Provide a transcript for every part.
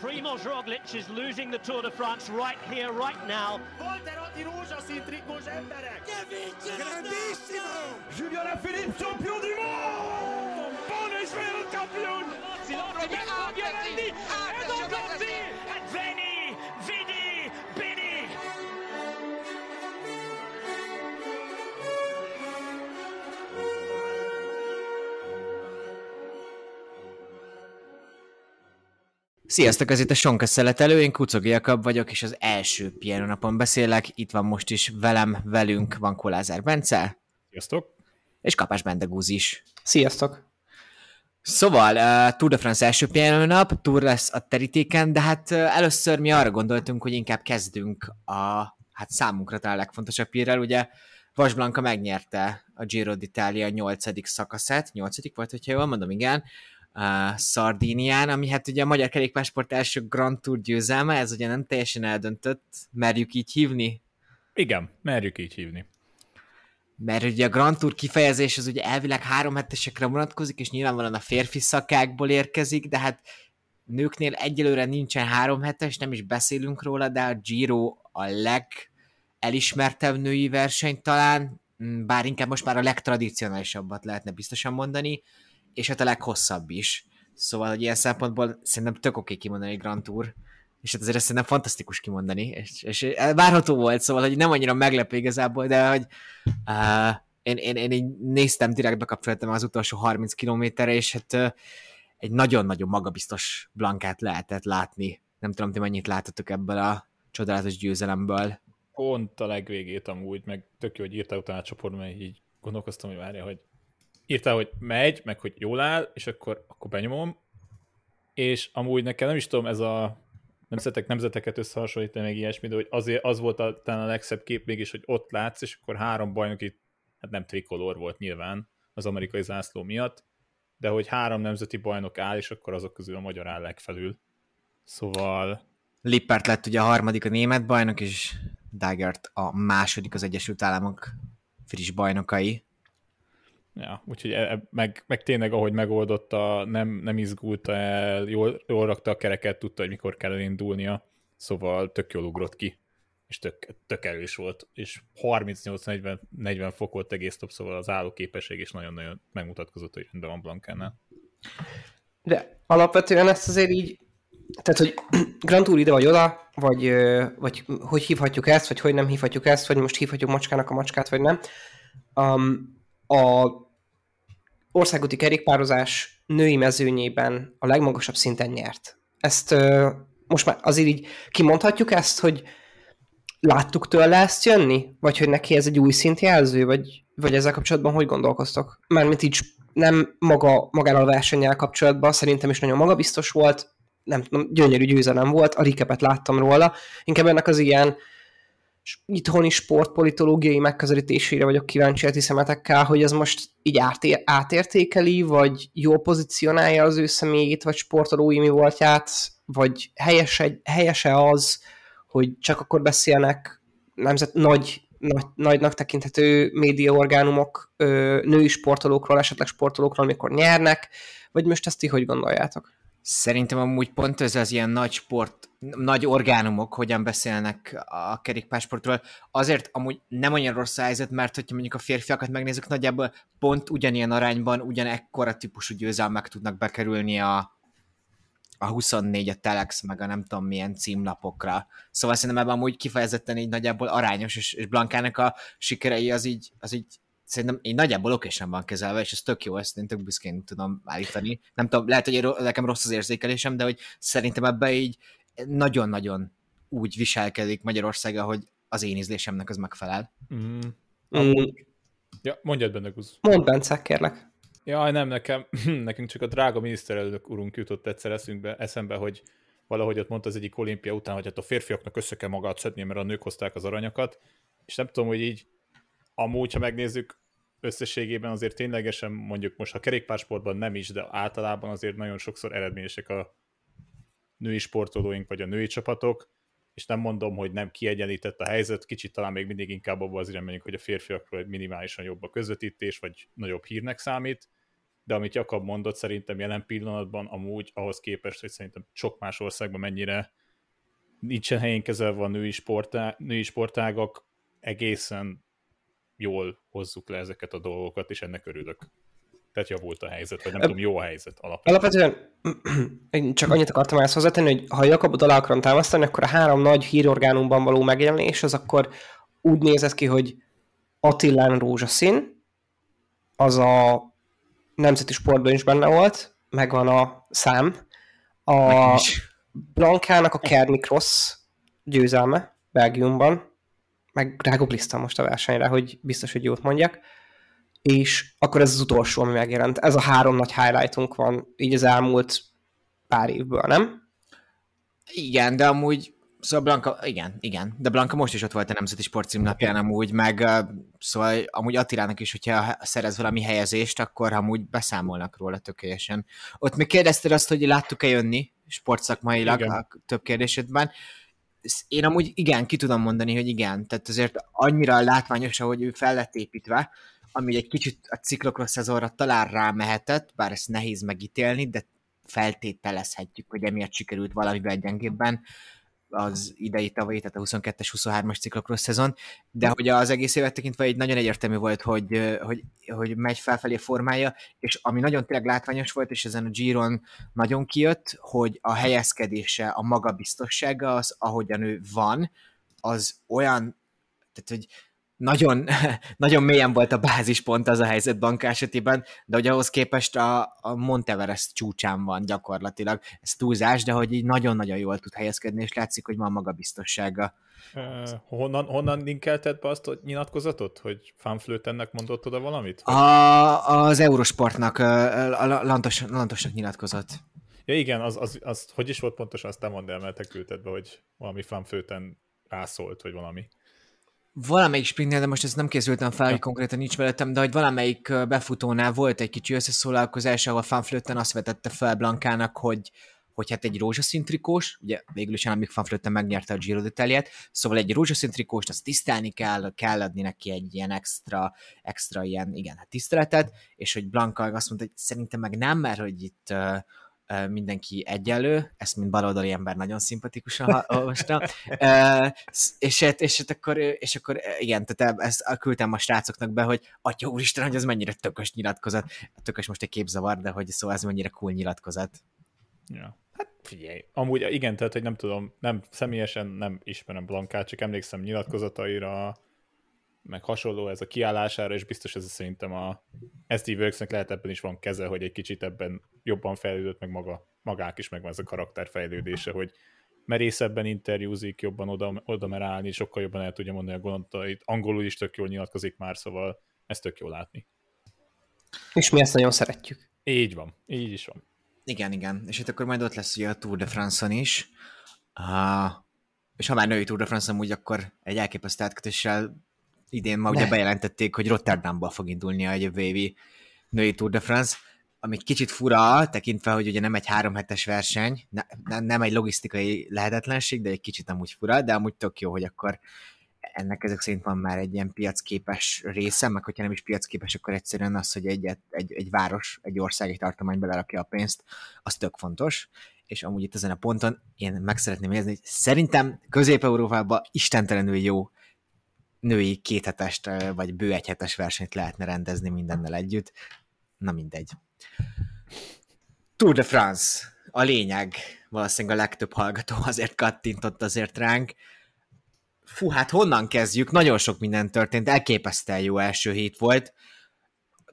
Primoz Roglic is losing the Tour de France right here, right now. Volterati! Grandissimo! Julian Alaphilippe, champion du monde! Bundesweltkampion! Sinon, Roglic, Roglic, Andy, Sziasztok, ez itt a Sonka Szeletelő, én Kucogi Jakab vagyok, és az első piano napon beszélek. Itt van most is velem, velünk van Kolázár Bence, Sziasztok! és Kapás Bendegúz is. Sziasztok! Szóval, uh, Tour de France első piano nap, Tour lesz a terítéken, de hát uh, először mi arra gondoltunk, hogy inkább kezdünk a hát számunkra talán legfontosabb hírrel, ugye Vas Blanca megnyerte a Giro d'Italia 8. szakaszát, 8. volt, hogyha jól mondom, igen, uh, Szardínián, ami hát ugye a Magyar Kerékpásport első Grand Tour győzelme, ez ugye nem teljesen eldöntött, merjük így hívni? Igen, merjük így hívni. Mert ugye a Grand Tour kifejezés az ugye elvileg három hetesekre vonatkozik, és nyilvánvalóan a férfi szakákból érkezik, de hát nőknél egyelőre nincsen három hetes, nem is beszélünk róla, de a Giro a legelismertebb női verseny talán, bár inkább most már a legtradicionálisabbat lehetne biztosan mondani, és hát a leghosszabb is. Szóval, hogy ilyen szempontból szerintem tök oké kimondani egy Grand Tour, és hát azért ezt szerintem fantasztikus kimondani, és, és várható volt, szóval, hogy nem annyira meglepő igazából, de hogy uh, én, én, én így néztem, direkt bekapcsoltam az utolsó 30 kilométerre, és hát uh, egy nagyon-nagyon magabiztos blankát lehetett látni. Nem tudom, ti mennyit láttatok ebből a csodálatos győzelemből. Pont a legvégét amúgy, meg tök jó, hogy írtál utána a csoportban, így gondolkoztam, hogy várja, hogy írtál, hogy megy, meg hogy jól áll, és akkor, akkor benyomom, és amúgy nekem nem is tudom, ez a nemzetek nemzeteket összehasonlítani, meg ilyesmi, de hogy azért az volt a, talán a legszebb kép mégis, hogy ott látsz, és akkor három bajnoki, hát nem trikolor volt nyilván az amerikai zászló miatt, de hogy három nemzeti bajnok áll, és akkor azok közül a magyar áll legfelül. Szóval Lippert lett ugye a harmadik a német bajnok, és Dagert a második az Egyesült Államok friss bajnokai. Ja, úgyhogy e, e, meg, meg tényleg, ahogy megoldotta, nem, nem izgulta el, jól, jól rakta a kereket, tudta, hogy mikor kell elindulnia, szóval tök jól ugrott ki, és tök, tök erős volt, és 38-40 fok volt egész top, szóval az állóképesség is nagyon-nagyon megmutatkozott, hogy rendben van Blankánál. De alapvetően ezt azért így, tehát, hogy Grand Tour ide vagy oda, vagy, vagy hogy hívhatjuk ezt, vagy hogy nem hívhatjuk ezt, vagy most hívhatjuk macskának a macskát, vagy nem. Um, a országúti kerékpározás női mezőnyében a legmagasabb szinten nyert. Ezt ö, most már azért így kimondhatjuk ezt, hogy láttuk tőle ezt jönni? Vagy hogy neki ez egy új szintjelző? Vagy, vagy ezzel kapcsolatban hogy gondolkoztok? Mármint így nem maga, magával a versennyel kapcsolatban, szerintem is nagyon magabiztos volt, nem tudom, gyönyörű győzelem volt, a rikepet láttam róla, inkább ennek az ilyen itthoni sportpolitológiai megközelítésére vagyok kíváncsi a ti szemetekkel, hogy ez most így átér, átértékeli, vagy jól pozícionálja az ő személyét, vagy sportolói mi voltját, vagy helyes, helyese az, hogy csak akkor beszélnek nemzet nagy, nagy, nagynak tekinthető médiaorgánumok női sportolókról, esetleg sportolókról, amikor nyernek, vagy most ezt ti hogy gondoljátok? Szerintem amúgy pont ez az ilyen nagy sport, nagy orgánumok hogyan beszélnek a kerékpársportról. Azért amúgy nem olyan rossz helyzet, mert hogyha mondjuk a férfiakat megnézzük, nagyjából pont ugyanilyen arányban ugyanekkora típusú győzelmek tudnak bekerülni a, a 24, a Telex, meg a nem tudom milyen címlapokra. Szóval szerintem ebben amúgy kifejezetten így nagyjából arányos, és, és Blankának a sikerei az így, az így szerintem így nagyjából okésen van kezelve, és ez tök jó, ezt én tök büszkén tudom állítani. Nem tudom, lehet, hogy nekem rossz az érzékelésem, de hogy szerintem ebbe így nagyon-nagyon úgy viselkedik Magyarország, hogy az én ízlésemnek az megfelel. Mm. Mm, Ja, mondjad benne, Guz. mondd, Bence, kérlek. Jaj, nem, nekem, nekünk csak a drága miniszterelnök urunk jutott egyszer eszünkbe, eszembe, hogy valahogy ott mondta az egyik olimpia után, hogy hát a férfiaknak össze kell magát szedni, mert a nők hozták az aranyakat, és nem tudom, hogy így amúgy, ha megnézzük, összességében azért ténylegesen mondjuk most a kerékpársportban nem is, de általában azért nagyon sokszor eredményesek a női sportolóink, vagy a női csapatok, és nem mondom, hogy nem kiegyenlített a helyzet, kicsit talán még mindig inkább abban az irányba, hogy a férfiakról egy minimálisan jobb a közvetítés, vagy nagyobb hírnek számít, de amit Jakab mondott, szerintem jelen pillanatban amúgy ahhoz képest, hogy szerintem sok más országban mennyire nincsen helyén kezelve a női, sportá, női sportágak, egészen jól hozzuk le ezeket a dolgokat, és ennek örülök. Tehát javult a helyzet, vagy nem tudom, jó a helyzet alapvetően. Alapvetően én csak annyit akartam ezt hozzátenni, hogy ha Jakabot alá akarom támasztani, akkor a három nagy hírorgánumban való megjelenés az akkor úgy nézett ki, hogy Attilán rózsaszín, az a nemzeti sportban is benne volt, megvan a szám. A Blankának a Kerni Cross győzelme Belgiumban, meg rágoogliztam most a versenyre, hogy biztos, hogy jót mondjak, és akkor ez az utolsó, ami megjelent. Ez a három nagy highlightunk van így az elmúlt pár évből, nem? Igen, de amúgy Szóval Blanka, igen, igen, de Blanka most is ott volt a Nemzeti Sportcímnapján amúgy, meg szóval amúgy Attilának is, hogyha szerez valami helyezést, akkor amúgy beszámolnak róla tökéletesen. Ott még kérdezted azt, hogy láttuk-e jönni sportszakmailag igen. a több kérdésedben. Én amúgy igen, ki tudom mondani, hogy igen. Tehát azért annyira látványos, ahogy ő fel lett építve, ami egy kicsit a ciklokról szezonra talán rámehetett, bár ezt nehéz megítélni, de feltételezhetjük, hogy emiatt sikerült valamiben gyengébben az idei tavalyi, tehát a 22-es, 23-as ciklokról szezon, de hogy az egész évet tekintve egy nagyon egyértelmű volt, hogy, hogy, hogy megy felfelé formája, és ami nagyon tényleg látványos volt, és ezen a Giron nagyon kijött, hogy a helyezkedése, a magabiztossága az, ahogyan ő van, az olyan, tehát hogy nagyon, nagyon mélyen volt a bázispont az a helyzet bank esetében, de hogy ahhoz képest a, a Monteverest csúcsán van gyakorlatilag. Ez túlzás, de hogy így nagyon-nagyon jól tud helyezkedni, és látszik, hogy van magabiztossága. Uh, honnan, honnan linkelted be azt a nyilatkozatot, hogy Fanflötennek mondott oda valamit? A, az Eurosportnak, a Lantos, Lantosnak nyilatkozott. Ja igen, az, az, az, hogy is volt pontosan, azt nem mondd el, mert te küldted be, hogy valami Fanflöten rászólt, vagy valami valamelyik sprintnél, de most ezt nem készültem fel, ja. hogy konkrétan nincs velettem, de hogy valamelyik befutónál volt egy kicsi összeszólalkozás, ahol Fanflöten azt vetette fel Blankának, hogy, hogy hát egy rózsaszín trikós, ugye végül is amíg Fanflöten megnyerte a Giro d'Italiát, szóval egy rózsaszín trikóst azt tisztelni kell, kell adni neki egy ilyen extra, extra ilyen, igen, hát tiszteletet, és hogy Blanka azt mondta, hogy szerintem meg nem, mert hogy itt uh, mindenki egyenlő, ezt mint baloldali ember nagyon szimpatikusan olvastam, és, hát, és, hát akkor, és akkor igen, tehát ezt küldtem a srácoknak be, hogy atya úristen, hogy ez mennyire tökös nyilatkozat. Tökös most egy képzavar, de hogy szóval ez mennyire cool nyilatkozat. Ja. Hát figyelj, amúgy igen, tehát hogy nem tudom, nem személyesen nem ismerem Blankát, csak emlékszem nyilatkozataira, meg hasonló ez a kiállására, és biztos ez szerintem a SD Worksnek lehet ebben is van keze, hogy egy kicsit ebben jobban fejlődött, meg maga, magák is megvan ez a karakterfejlődése, hogy merészebben interjúzik, jobban oda, oda mer állni, sokkal jobban el tudja mondani a gondolatait, angolul is tök jól nyilatkozik már, szóval ezt tök jól látni. És mi ezt nagyon szeretjük. Így van, így is van. Igen, igen. És itt akkor majd ott lesz ugye a Tour de France-on is. Uh, és ha már női Tour de France-on úgy, akkor egy elképesztő átkötéssel idén ma ugye bejelentették, hogy Rotterdamból fog indulni a évi női Tour de France, ami kicsit fura, tekintve, hogy ugye nem egy három hetes verseny, ne, ne, nem egy logisztikai lehetetlenség, de egy kicsit amúgy fura, de amúgy tök jó, hogy akkor ennek ezek szerint van már egy ilyen piacképes része, meg hogyha nem is piacképes, akkor egyszerűen az, hogy egy, egy, egy város, egy ország, egy tartomány belerakja a pénzt, az tök fontos, és amúgy itt ezen a ponton én meg szeretném érzni, hogy szerintem Közép-Európában istentelenül jó női kéthetest, vagy bő egyhetes versenyt lehetne rendezni mindennel együtt. Na mindegy. Tour de France. A lényeg. Valószínűleg a legtöbb hallgató azért kattintott azért ránk. Fú, hát honnan kezdjük? Nagyon sok minden történt. Elképesztően jó első hét volt.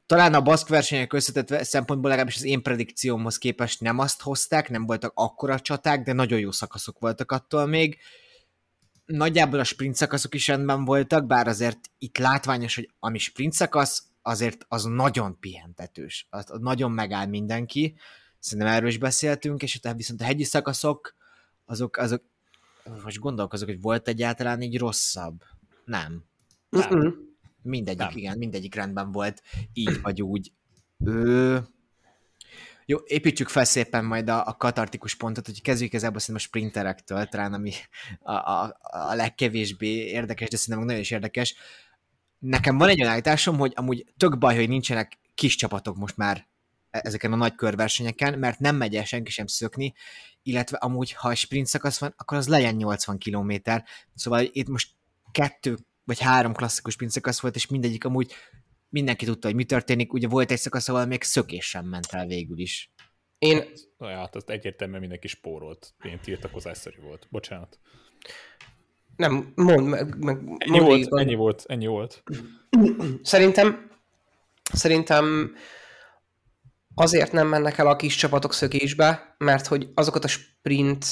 Talán a baszk versenyek összetett szempontból legalábbis az én predikciómhoz képest nem azt hozták, nem voltak akkora csaták, de nagyon jó szakaszok voltak attól még nagyjából a sprint szakaszok is rendben voltak, bár azért itt látványos, hogy ami sprint szakasz, azért az nagyon pihentetős. Az, az nagyon megáll mindenki. Szerintem erről is beszéltünk, és utána viszont a hegyi szakaszok, azok, azok most gondolkozok, hogy volt egyáltalán így rosszabb. Nem. Nem. Mindegyik, nem. igen, mindegyik rendben volt, így vagy úgy. Ő, jó, építsük fel szépen majd a, a katartikus pontot, hogy kezdjük ezelőbb szerintem a sprinterektől, talán ami a, a, a legkevésbé érdekes, de szerintem nagyon is érdekes. Nekem van egy olyan állításom, hogy amúgy tök baj, hogy nincsenek kis csapatok most már ezeken a nagy körversenyeken, mert nem megy el senki sem szökni, illetve amúgy, ha sprint szakasz van, akkor az legyen 80 km. Szóval itt most kettő vagy három klasszikus sprint szakasz volt, és mindegyik amúgy mindenki tudta, hogy mi történik. Ugye volt egy szakasz, ahol még szökés sem ment el végül is. Én... Hát azt egyértelműen mindenki spórolt. Ilyen tiltakozásszerű volt. Bocsánat. Nem, mondd meg. meg ennyi, mondd volt, ennyi volt, ennyi volt. Szerintem, szerintem azért nem mennek el a kis csapatok szökésbe, mert hogy azokat a sprint,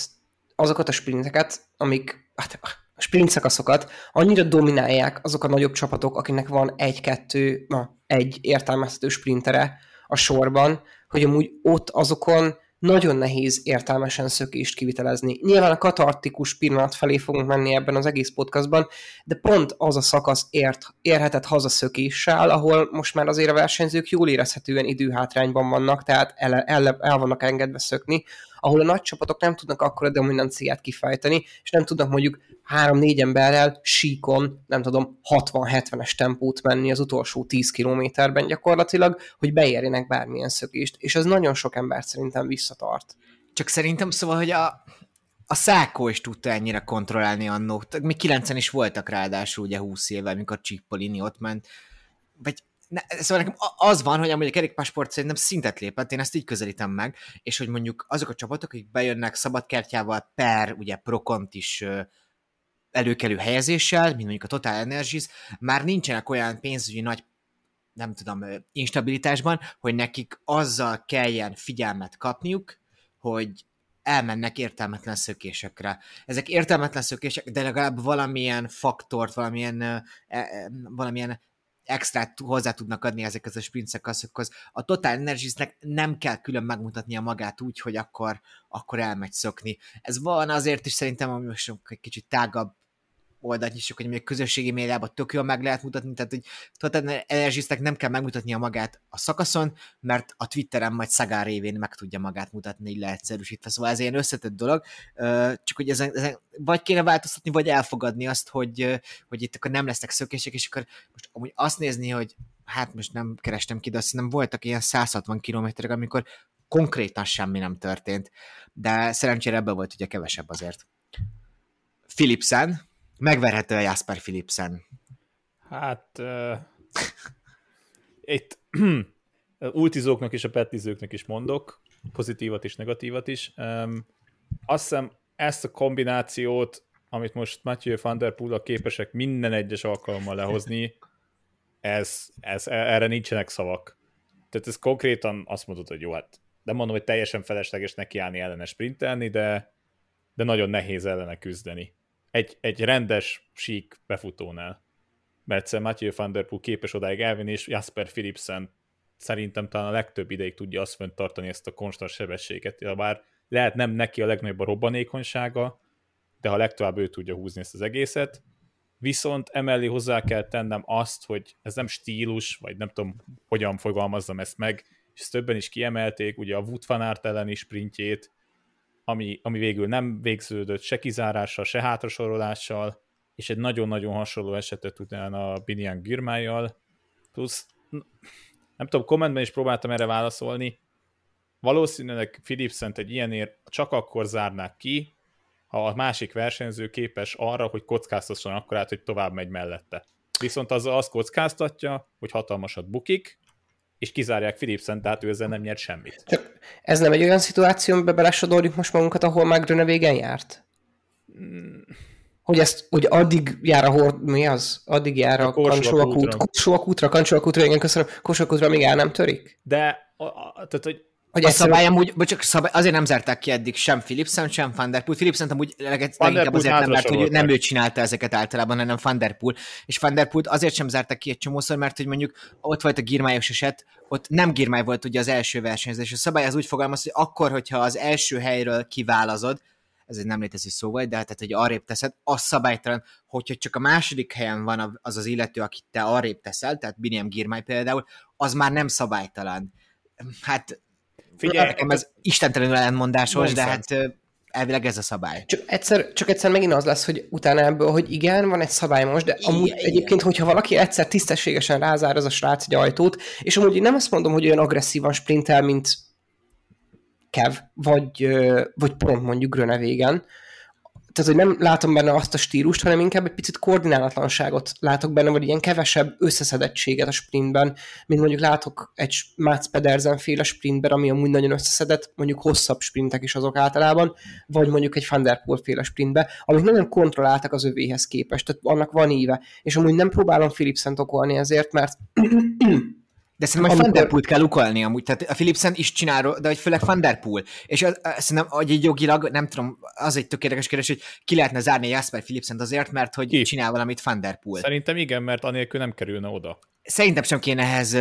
azokat a sprinteket, amik, hát a sprint szakaszokat annyira dominálják azok a nagyobb csapatok, akinek van egy-kettő, na, egy értelmezhető sprintere a sorban, hogy amúgy ott azokon nagyon nehéz értelmesen szökést kivitelezni. Nyilván a katartikus pillanat felé fogunk menni ebben az egész podcastban, de pont az a szakasz ért, érhetett haza szökéssel, ahol most már azért a versenyzők jól érezhetően időhátrányban vannak, tehát el, el, el vannak engedve szökni, ahol a nagy csapatok nem tudnak akkora dominanciát kifejteni, és nem tudnak mondjuk 3-4 emberrel síkon, nem tudom, 60-70-es tempót menni az utolsó 10 kilométerben gyakorlatilag, hogy beérjenek bármilyen szökést, és ez nagyon sok embert szerintem visszatart. Csak szerintem szóval, hogy a, a Szákó is tudta ennyire kontrollálni annó. Mi 9 is voltak ráadásul ugye 20 évvel, amikor Csipolini ott ment. Vagy ne, szóval nekem az van, hogy amúgy a kerékpásport szerintem szintet lépett, én ezt így közelítem meg, és hogy mondjuk azok a csapatok, akik bejönnek szabadkártyával per, ugye prokont is előkelő helyezéssel, mint mondjuk a Total Energies, már nincsenek olyan pénzügyi nagy nem tudom, instabilitásban, hogy nekik azzal kelljen figyelmet kapniuk, hogy elmennek értelmetlen szökésekre. Ezek értelmetlen szökések, de legalább valamilyen faktort, valamilyen, e, e, valamilyen extrát hozzá tudnak adni ezekhez a sprint szakaszokhoz. A Total Energiesnek nem kell külön megmutatnia magát úgy, hogy akkor, akkor elmegy szokni. Ez van azért is szerintem, ami most egy kicsit tágabb oldalt nyissuk, hogy még közösségi médiában tök jól meg lehet mutatni, tehát hogy Total Energiesnek nem kell megmutatnia magát a szakaszon, mert a Twitteren majd Szagár révén meg tudja magát mutatni, így leegyszerűsítve. Szóval ez ilyen összetett dolog, csak hogy ezen, ezen vagy kéne változtatni, vagy elfogadni azt, hogy, hogy itt akkor nem lesznek szökések, és akkor most amúgy azt nézni, hogy hát most nem kerestem ki, de azt hiszem voltak ilyen 160 kilométerek, amikor konkrétan semmi nem történt, de szerencsére ebben volt ugye kevesebb azért. Philipsen, megverhető a Jasper Philipsen. Hát uh, itt ultizóknak és a petlizőknek is mondok, pozitívat és negatívat is. Um, azt hiszem ezt a kombinációt, amit most Mathieu van der Poel képesek minden egyes alkalommal lehozni, ez, ez, erre nincsenek szavak. Tehát ez konkrétan azt mondod, hogy jó, hát nem mondom, hogy teljesen felesleges nekiállni ellene sprintelni, de, de nagyon nehéz ellene küzdeni egy, egy rendes, sík befutónál. Mert Mathieu van der Poel képes odáig elvinni, és Jasper Philipsen szerintem talán a legtöbb ideig tudja azt fönt tartani ezt a konstant sebességet, bár lehet nem neki a legnagyobb a robbanékonysága, de ha legtovább ő tudja húzni ezt az egészet, viszont emellé hozzá kell tennem azt, hogy ez nem stílus, vagy nem tudom, hogyan fogalmazzam ezt meg, és ezt többen is kiemelték, ugye a Wood van Aert elleni sprintjét, ami, ami végül nem végződött se kizárással, se hátrasorolással, és egy nagyon-nagyon hasonló esetet utána a Binian Girmájjal, plusz nem tudom, kommentben is próbáltam erre válaszolni, valószínűleg Philipsent egy ilyenért csak akkor zárnák ki, ha a másik versenyző képes arra, hogy kockáztasson akkor át, hogy tovább megy mellette. Viszont az azt kockáztatja, hogy hatalmasat bukik, és kizárják Philipsen, tehát ő ezzel nem nyert semmit. Csak ez nem egy olyan szituáció, amiben belesodorjuk most magunkat, ahol már Gröne végen járt? Mm. Hogy ezt, hogy addig jár a hord, mi az? Addig jár a, a Kancsóakút, Kancsóakútra, Kancsóakútra, igen, köszönöm, Kancsóakútra még el nem törik? De, a, a, tehát, hogy hogy a szabály amúgy, vagy csak szabály, azért nem zárták ki eddig sem Philipsen, sem Van Der Poel. Philipsen amúgy leginkább azért nem, mert hogy nem ő csinálta ezeket általában, hanem Van Der Poel. És Van Der Poel azért sem zárták ki egy csomószor, mert hogy mondjuk ott volt a girmályos eset, ott nem girmály volt ugye az első versenyzés. A szabály az úgy fogalmaz, hogy akkor, hogyha az első helyről kiválazod, ez egy nem létező szó vagy, de hát, tehát, hogy arrébb teszed, az szabálytalan, hogyha csak a második helyen van az az illető, akit te arrébb teszel, tehát Biniam Girmay például, az már nem szabálytalan. Hát Figyelj, nekem ez istentelenül ellenmondásos, de hát... elvileg ez a szabály. Csak egyszer, csak egyszer megint az lesz, hogy utána ebből, hogy igen, van egy szabály most, de amúgy Igen, egyébként, hogyha valaki egyszer tisztességesen rázár az a srác egy ajtót, és amúgy én nem azt mondom, hogy olyan agresszívan sprintel, mint Kev, vagy, vagy pont mondjuk Grönevégen, tehát, hogy nem látom benne azt a stílust, hanem inkább egy picit koordinálatlanságot látok benne, vagy ilyen kevesebb összeszedettséget a sprintben, mint mondjuk látok egy Mats Pedersen féle sprintben, ami amúgy nagyon összeszedett, mondjuk hosszabb sprintek is azok általában, vagy mondjuk egy Van der Poel féle sprintbe, amik nagyon kontrolláltak az övéhez képest, tehát annak van íve, és amúgy nem próbálom Philipsen okolni ezért, mert De szerintem, hogy Amikor- Van der Poel kell ukolni amúgy, tehát a Philipsen is csinál, de hogy főleg Van der Poel. És az, az, szerintem, hogy így jogilag, nem tudom, az egy tökéletes kérdés, hogy ki lehetne zárni Jasper Philipsen azért, mert hogy Ki? csinál valamit Van der Poel. Szerintem igen, mert anélkül nem kerülne oda. Szerintem sem kéne ehhez,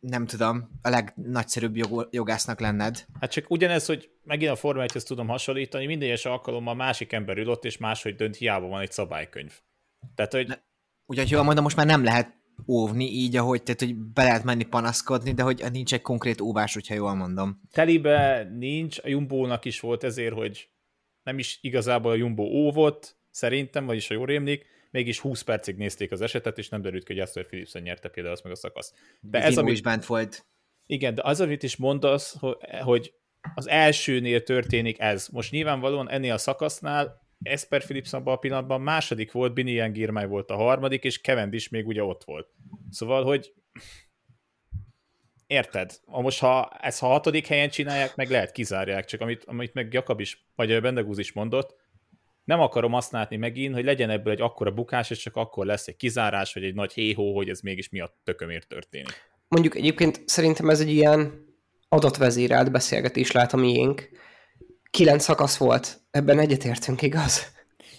nem tudom, a legnagyszerűbb jog, jogásznak lenned. Hát csak ugyanez, hogy megint a Forma 1 tudom hasonlítani, minden egyes alkalommal másik ember ül ott, és máshogy dönt, hiába van egy szabálykönyv. Tehát, hogy Úgyhogy jól mondom, most már nem lehet óvni így, ahogy, tehát, hogy be lehet menni panaszkodni, de hogy nincs egy konkrét óvás, hogyha jól mondom. telibe nincs, a Jumbo-nak is volt ezért, hogy nem is igazából a Jumbo óvott, szerintem, vagyis ha jól rémlik, mégis 20 percig nézték az esetet, és nem derült ki, hogy Jasper Philipsen nyerte például azt meg a szakasz. De ez, amit, is bent volt. igen, de az, amit is mondasz, ho- hogy az elsőnél történik ez. Most nyilvánvalóan ennél a szakasznál Esper Philipsen abban a pillanatban második volt, Binian Girmay volt a harmadik, és Cavendish még ugye ott volt. Szóval, hogy érted? Most ha ezt ha hatodik helyen csinálják, meg lehet kizárják, csak amit, amit meg Jakab is, vagy a Bendegúz is mondott, nem akarom azt látni megint, hogy legyen ebből egy akkora bukás, és csak akkor lesz egy kizárás, vagy egy nagy héhó, hogy ez mégis mi a tökömért történik. mondjuk egyébként szerintem ez egy ilyen adatvezérelt beszélgetés lehet a miénk. Kilenc szakasz volt, ebben egyetértünk, igaz?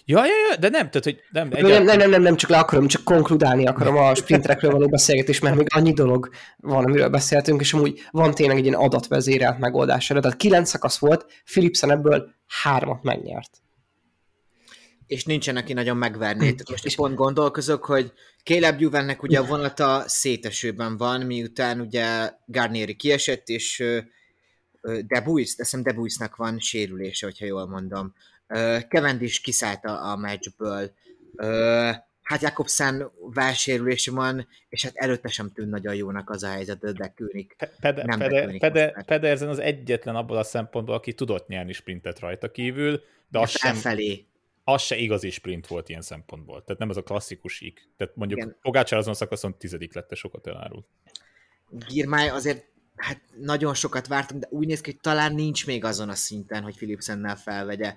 Ja, ja, ja, de nem, tehát, hogy nem, Nem, nem, nem, nem, nem, nem, csak le akarom, csak konkludálni akarom a sprinterekről való beszélgetést, mert még annyi dolog van, amiről beszéltünk, és amúgy van tényleg egy ilyen adatvezérelt megoldás erre. Tehát kilenc szakasz volt, Philipsen ebből hármat megnyert. és nincsen, aki nagyon megverné. Tehát Most is pont gondolkozok, hogy Caleb Juvennek ugye a vonata szétesőben van, miután ugye Garnieri kiesett, és ö, ö, De Buis, azt hiszem De Buisnak van sérülése, hogyha jól mondom. Cavendish kiszállt a, a meccsből. Hát Jakobsen válsérülése van, és hát előtte sem tűnt nagyon jónak az a helyzet, de König. Pede, nem Pede. Pedersen az egyetlen abból a szempontból, aki tudott nyerni sprintet rajta kívül, de az sem, Felfelé. az se igazi sprint volt ilyen szempontból. Tehát nem az a klasszikus ik. Tehát mondjuk. Pogácsár azon a szakaszon tizedik lett, sokat elárul. Girmály azért hát nagyon sokat vártunk, de úgy néz ki, hogy talán nincs még azon a szinten, hogy Philipsennel felvegye.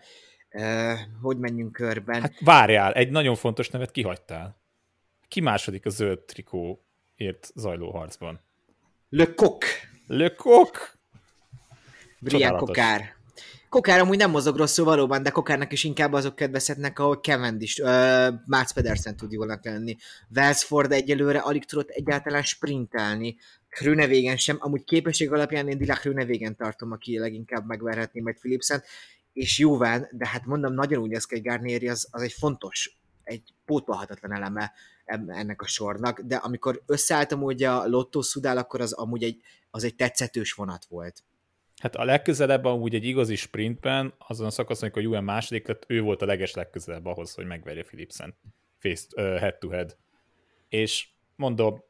Uh, hogy menjünk körben? Hát, várjál, egy nagyon fontos nevet kihagytál. Ki második a zöld trikóért zajló harcban? Le Coq, Le Coq! Brian. Kokár. Kokár amúgy nem mozog rosszul valóban, de Kokárnak is inkább azok kedvezhetnek, ahol Cavendish, uh, Mats Pedersen tud jólnak lenni. Welsford egyelőre alig tudott egyáltalán sprintelni. Krünevégen sem, amúgy képesség alapján én Dila Krünevégen tartom, aki leginkább megverhetné majd Philipsen, és Juven, de hát mondom, nagyon úgy néz ki, hogy Garnieri az, az egy fontos, egy pótolhatatlan eleme ennek a sornak, de amikor összeálltam úgy a Lotto Szudál, akkor az amúgy egy, az egy tetszetős vonat volt. Hát a legközelebb amúgy egy igazi sprintben, azon a szakaszon, amikor Juven második lett, ő volt a leges legközelebb ahhoz, hogy megverje Philipsen face, uh, head to head. És mondom,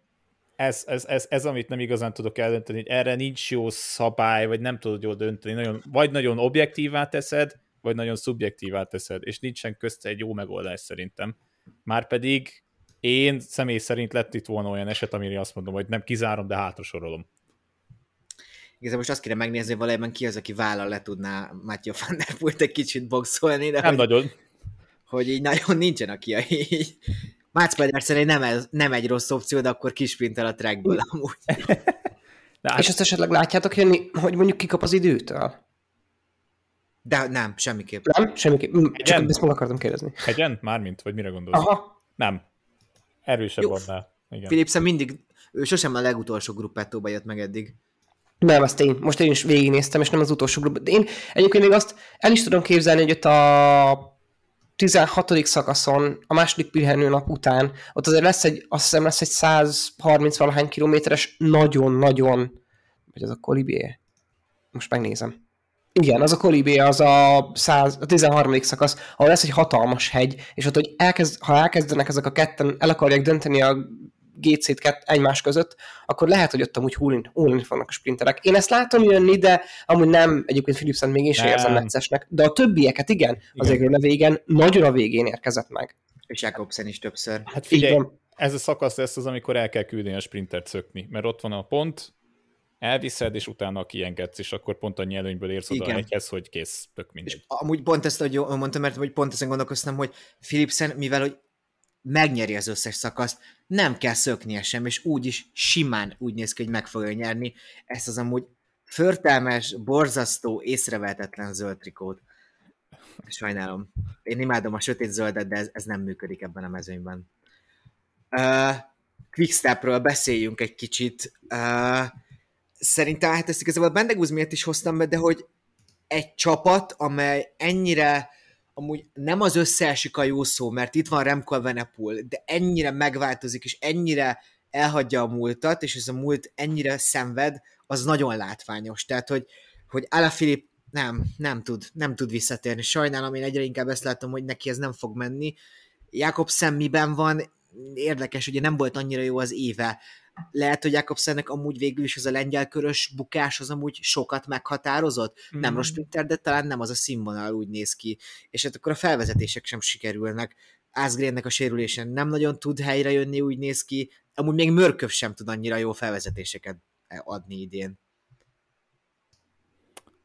ez, ez, ez, ez, amit nem igazán tudok eldönteni, hogy erre nincs jó szabály, vagy nem tudod jól dönteni. Nagyon, vagy nagyon objektívá teszed, vagy nagyon szubjektívá teszed, és nincsen közte egy jó megoldás szerintem. Márpedig én személy szerint lett itt volna olyan eset, amire azt mondom, hogy nem kizárom, de hátra sorolom. Igazából most azt kéne megnézni, hogy valójában ki az, aki vállal le tudná Matthew van der Poelt egy kicsit boxolni, de Nem hogy, nagyon. hogy így nagyon nincsen, aki így. Mats Pedersen nem, ez, nem egy rossz opció, de akkor kisprintel a trackből amúgy. De hát, És azt esetleg látjátok jönni, hogy mondjuk kikap az időtől? De nem, semmiképp. Nem? Semmiképp. Mm, Csak ezt meg akartam kérdezni. hegyen? Mármint? Vagy mire gondolsz? Aha. Nem. Erősebb Jó. annál. Igen. Philipsen mindig, ő sosem a legutolsó gruppettóba jött meg eddig. Nem, ezt én, most én is végignéztem, és nem az utolsó grup. De én egyébként még azt el is tudom képzelni, hogy ott a 16. szakaszon, a második pihenő nap után, ott azért lesz egy, azt hiszem lesz egy 130 valahány kilométeres, nagyon-nagyon, vagy az a Kolibé? Most megnézem. Igen, az a Kolibé, az a, 100, a 13. szakasz, ahol lesz egy hatalmas hegy, és ott, hogy elkezd, ha elkezdenek ezek a ketten, el akarják dönteni a GC-t kett egymás között, akkor lehet, hogy ott amúgy hullani, hullani fognak a sprinterek. Én ezt látom jönni, de amúgy nem, egyébként Philipsen még én sem érzem neccesnek, de a többieket igen, az Igen. a végen nagyon a végén érkezett meg. És Jakobsen is többször. Hát figyelj, van. ez a szakasz lesz az, amikor el kell küldeni a sprintert szökni, mert ott van a pont, elviszed, és utána kiengedsz, és akkor pont annyi előnyből érsz oda Igen. egyhez, hogy kész, tök mindegy. És amúgy pont ezt, hogy mondtam, mert hogy pont ezen gondolkoztam, hogy Philipsen, mivel hogy megnyeri az összes szakaszt, nem kell szöknie sem, és úgy is simán úgy néz ki, hogy meg fogja nyerni ezt az amúgy förtelmes, borzasztó, észrevehetetlen zöld trikót. Sajnálom. Én imádom a sötét zöldet, de ez, ez nem működik ebben a mezőnyben. Uh, Quickstepről beszéljünk egy kicsit. Uh, szerintem, hát ezt igazából Bendegúz miatt is hoztam be, de hogy egy csapat, amely ennyire amúgy nem az összeesik a jó szó, mert itt van Remco Evenepoel, de ennyire megváltozik, és ennyire elhagyja a múltat, és ez a múlt ennyire szenved, az nagyon látványos. Tehát, hogy, hogy Alaphilipp nem, nem tud, nem tud visszatérni. Sajnálom, én egyre inkább ezt látom, hogy neki ez nem fog menni. Jakobsen miben van? Érdekes, ugye nem volt annyira jó az éve. Lehet, hogy Jakobsennek amúgy végül is az a lengyelkörös bukás az amúgy sokat meghatározott. Mm. Nem Mm. rossz sprinter, de talán nem az a színvonal úgy néz ki. És hát akkor a felvezetések sem sikerülnek. Asgrennek a sérülésen nem nagyon tud helyre jönni, úgy néz ki. Amúgy még Mörköv sem tud annyira jó felvezetéseket adni idén.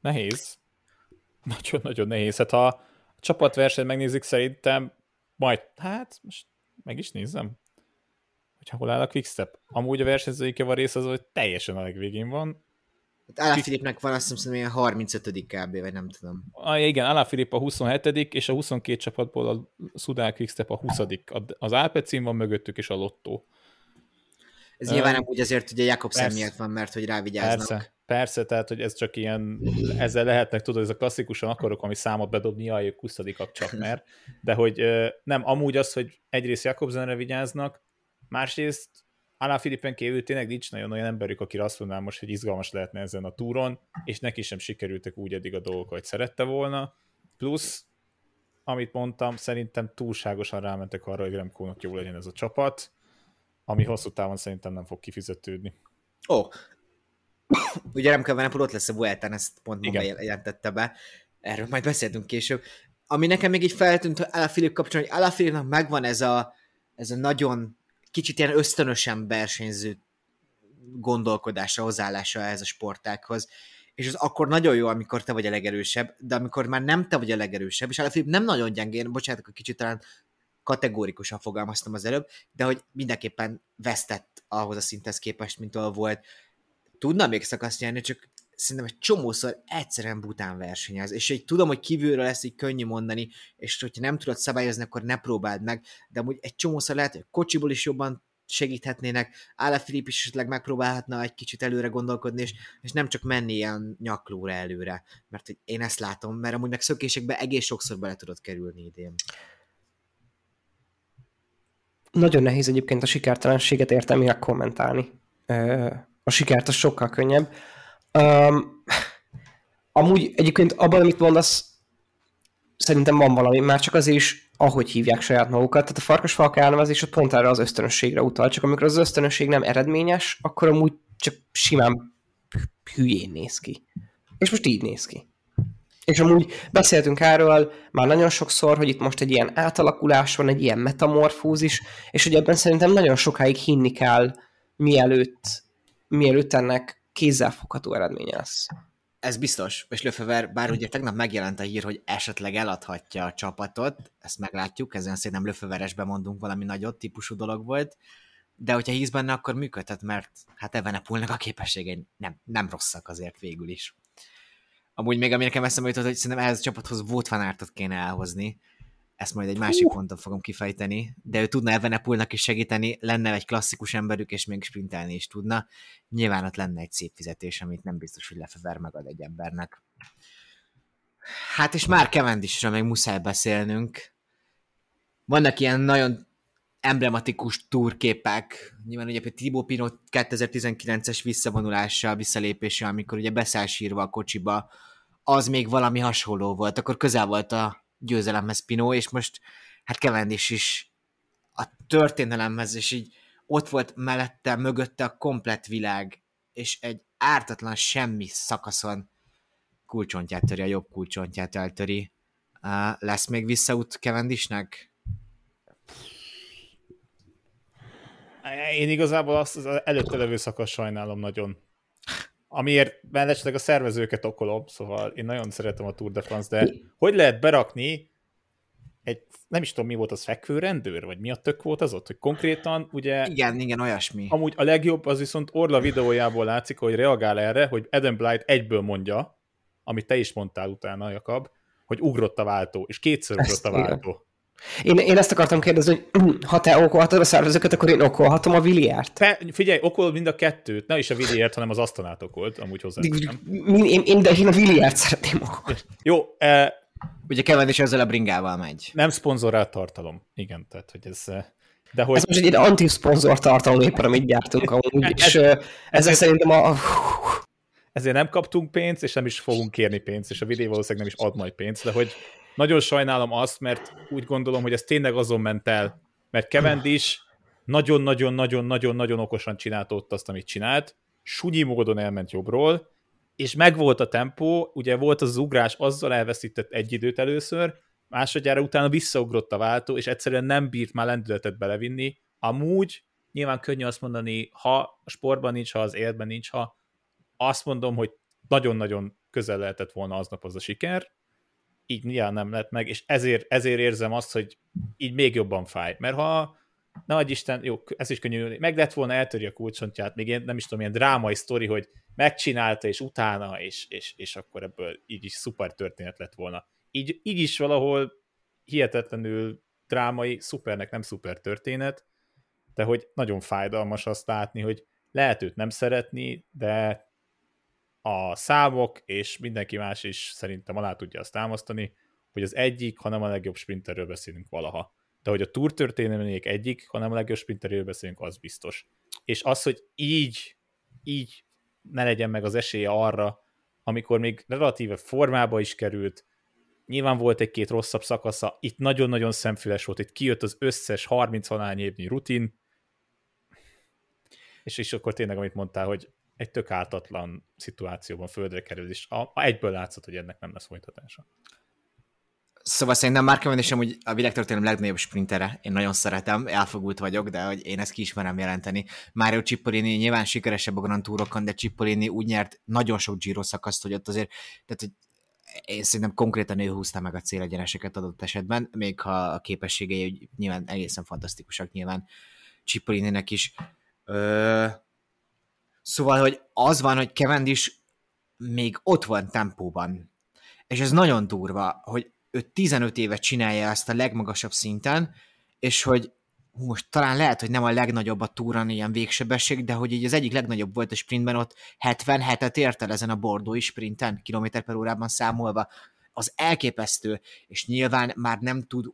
Nehéz. Nagyon-nagyon nehéz. Hát ha a csapatversenyt megnézik, szerintem majd, hát most meg is nézem, hogy hol áll a Quickstep. Amúgy a versenyzői rész az, hogy teljesen a legvégén van. Hát Alaphilippnek van azt hiszem ilyen 35 kb. vagy nem tudom. Ah, igen, Alaphilipp a 27 és a 22 csapatból a Sudal Quickstep a 20 Az Alpecin van mögöttük, és a Lotto. Ez Ö, nyilván nem úgy azért, hogy a Jakobsen miatt van, mert hogy rávigyáznak. Persze, persze, tehát, hogy ez csak ilyen, ezzel lehetnek, tudod, ez a klasszikusan akarok ami számot bedobni, ők 20 csak mer, de hogy nem, amúgy az, hogy egyrészt Jakobsenre vigyáznak, másrészt Alaphilippen kívül tényleg nincs nagyon olyan emberük, akire azt mondanám most, hogy izgalmas lehetne ezen a túron, és neki sem sikerültek úgy eddig a dolgok, hogy szerette volna, plusz, amit mondtam, szerintem túlságosan rámentek arra, hogy Remkónak jó legyen ez a csapat, ami hosszú távon szerintem nem fog kifizetődni. Ó, ugye Remco Evenepoel ott lesz a Vueltán, ezt pont maga jelentette be. Erről majd beszéltünk később. Ami nekem még így feltűnt Alaphilipp kapcsolatban, hogy Alaphilippnak megvan ez a, ez a nagyon kicsit ilyen ösztönösen versenyző gondolkodása, hozzáállása ehhez a sportákhoz. És az akkor nagyon jó, amikor te vagy a legerősebb, de amikor már nem te vagy a legerősebb, és Alaphilipp nem nagyon gyengén, bocsánat, hogy kicsit talán kategórikusan fogalmaztam az előbb, de hogy mindenképpen vesztett ahhoz a szinthez képest, mint ahol volt. Tudna még szakaszt nyerni, csak szerintem egy csomószor egyszerűen bután versenyez, és egy tudom, hogy kívülről lesz így könnyű mondani, és hogyha nem tudod szabályozni, akkor ne próbáld meg, de amúgy egy csomószor lehet, hogy kocsiból is jobban segíthetnének, Ála Filip is esetleg megpróbálhatna egy kicsit előre gondolkodni, és, és nem csak menni ilyen nyaklóra előre, mert hogy én ezt látom, mert amúgy meg szökésekbe egész sokszor bele tudod kerülni idén. Nagyon nehéz egyébként a sikertelenséget értelmileg kommentálni. A sikert az sokkal könnyebb. Um, amúgy egyébként abban, amit mondasz, szerintem van valami, már csak azért is, ahogy hívják saját magukat. Tehát a farkasfalka elnevezés ott pont erre az ösztönösségre utal, csak amikor az ösztönösség nem eredményes, akkor amúgy csak simán hülyén néz ki. És most így néz ki. És amúgy beszéltünk erről már nagyon sokszor, hogy itt most egy ilyen átalakulás van, egy ilyen metamorfózis, és hogy ebben szerintem nagyon sokáig hinni kell, mielőtt, mielőtt ennek kézzelfogható eredménye lesz. Ez biztos, és Löfever, bár ugye tegnap megjelent a hír, hogy esetleg eladhatja a csapatot, ezt meglátjuk, ezen szerintem Löfeveresbe mondunk valami nagyot típusú dolog volt, de hogyha hisz benne, akkor működhet, mert hát Evenepulnak a képességei nem, nem rosszak azért végül is. Amúgy még ami nekem eszembe jutott, hogy szerintem ehhez a csapathoz Wout van Aertot kéne elhozni, ezt majd egy másik ponton fogom kifejteni, de ő tudna Evenepulnak is segíteni, lenne egy klasszikus emberük, és még sprintelni is tudna. Nyilván ott lenne egy szép fizetés, amit nem biztos, hogy Lefever megad egy embernek. Hát és már Cavendishről még muszáj beszélnünk. Vannak ilyen nagyon emblematikus túrképek, nyilván ugye Thibaut Pinot 2019-es visszavonulása, visszalépése, amikor ugye beszáll sírva a kocsiba, az még valami hasonló volt, akkor közel volt a győzelemhez Pino, és most hát Cavendish is a történelemhez, és így ott volt mellette, mögötte a komplett világ, és egy ártatlan semmi szakaszon kulcsontját töri, a jobb kulcsontját eltöri. Uh, lesz még visszaút Kevendisnek? Én igazából azt az előtte levő szakasz sajnálom nagyon. Amiért mellesleg a szervezőket okolom, szóval én nagyon szeretem a Tour de France, de hogy lehet berakni egy, nem is tudom mi volt az, fekvőrendőr, vagy mi a tök volt az ott, hogy konkrétan ugye... Igen, igen, olyasmi. Amúgy a legjobb az viszont Orla videójából látszik, hogy reagál erre, hogy Adam Blight egyből mondja, amit te is mondtál utána, Jakab, hogy ugrott a váltó, és kétszer ugrott Ezt, a váltó. Én, én ezt akartam kérdezni, hogy ha te okolhatod a szervezőket, akkor én okolhatom a Villiert. Fe, figyelj, okol mind a kettőt, ne is a Villiert, hanem az Asztanát okolt, amúgy hozzá. Én, én, én, de én a Villiert szeretném okolni. Jó, eh, Ugye Kevin is ezzel a bringával megy. Nem szponzorált tartalom. Igen, tehát hogy ez... Eh, de hogy... Ez most egy anti-szponzor tartalom éppen, amit gyártunk amúgy, és ez, ezzel ez, szerintem a... Ezért nem kaptunk pénzt, és nem is fogunk kérni pénzt, és a videó valószínűleg nem is ad majd pénzt, de hogy nagyon sajnálom azt, mert úgy gondolom, hogy ez tényleg azon ment el, mert Cavendish nagyon-nagyon-nagyon-nagyon-nagyon okosan csinálta ott azt, amit csinált, sunyi módon elment jobbról, és megvolt a tempó, ugye volt az ugrás, azzal elveszített egy időt először, másodjára utána visszaugrott a váltó, és egyszerűen nem bírt már lendületet belevinni. Amúgy nyilván könnyű azt mondani, ha a sportban nincs, ha az életben nincs, ha azt mondom, hogy nagyon-nagyon közel lehetett volna aznap az a siker, így nyilván nem lett meg, és ezért, ezért érzem azt, hogy így még jobban fáj. Mert ha nagy Isten, jó, ez is könnyű, meg lett volna eltöri a kulcsontját, még én nem is tudom, ilyen drámai sztori, hogy megcsinálta, és utána, és, és, és akkor ebből így is szuper történet lett volna. Így, így is valahol hihetetlenül drámai, szupernek nem szuper történet, de hogy nagyon fájdalmas azt látni, hogy lehet őt nem szeretni, de a számok, és mindenki más is szerintem alá tudja azt támasztani, hogy az egyik, hanem a legjobb sprinterről beszélünk valaha. De hogy a túr történelmének egyik, hanem a legjobb sprinterről beszélünk, az biztos. És az, hogy így, így ne legyen meg az esélye arra, amikor még relatíve formába is került, nyilván volt egy-két rosszabb szakasza, itt nagyon-nagyon szemfüles volt, itt kijött az összes 30 halány évnyi rutin, és, és akkor tényleg, amit mondtál, hogy egy tök ártatlan szituációban földre kerül, és a, a egyből látszott, hogy ennek nem lesz folytatása. Szóval szerintem Mark Cavendish amúgy a világtörténelem legnagyobb sprintere. Én nagyon szeretem, elfogult vagyok, de hogy én ezt ki ismerem jelenteni. Mario Cipollini nyilván sikeresebb a Grand Tourokon, de Cipollini úgy nyert nagyon sok Giro szakaszt, hogy ott azért, tehát hogy én szerintem konkrétan ő húzta meg a célegyeneseket adott esetben, még ha a képességei nyilván egészen fantasztikusak nyilván Cipollininek is. Ö... Szóval, hogy az van, hogy Cavendish még ott van tempóban. És ez nagyon durva, hogy ő 15 éve csinálja ezt a legmagasabb szinten, és hogy most talán lehet, hogy nem a legnagyobb a túran ilyen végsebesség, de hogy így az egyik legnagyobb volt a sprintben, ott 77-et ért el ezen a bordói sprinten, kilométer per órában számolva. Az elképesztő, és nyilván már nem tud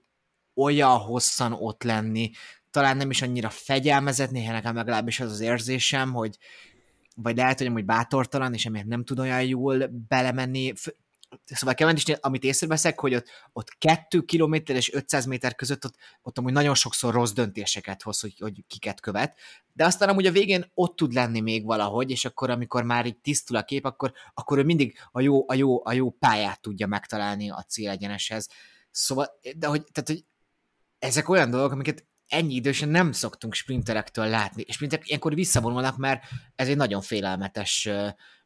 olyan hosszan ott lenni, talán nem is annyira fegyelmezett, néha nekem legalábbis az az érzésem, hogy vagy lehet, hogy amúgy bátortalan, és emiatt nem tud olyan jól belemenni, szóval Kevendisnél, amit észreveszek, hogy ott, ott 2 km és 500 méter között ott, ott amúgy nagyon sokszor rossz döntéseket hoz, hogy, hogy kiket követ, de aztán amúgy a végén ott tud lenni még valahogy, és akkor, amikor már így tisztul a kép, akkor, akkor ő mindig a jó, a, jó, a jó pályát tudja megtalálni a célegyeneshez. Szóval, de hogy, tehát, hogy ezek olyan dolgok, amiket ennyi idősen nem szoktunk sprinterektől látni, és sprinterek ilyenkor visszavonulnak, mert ez egy nagyon félelmetes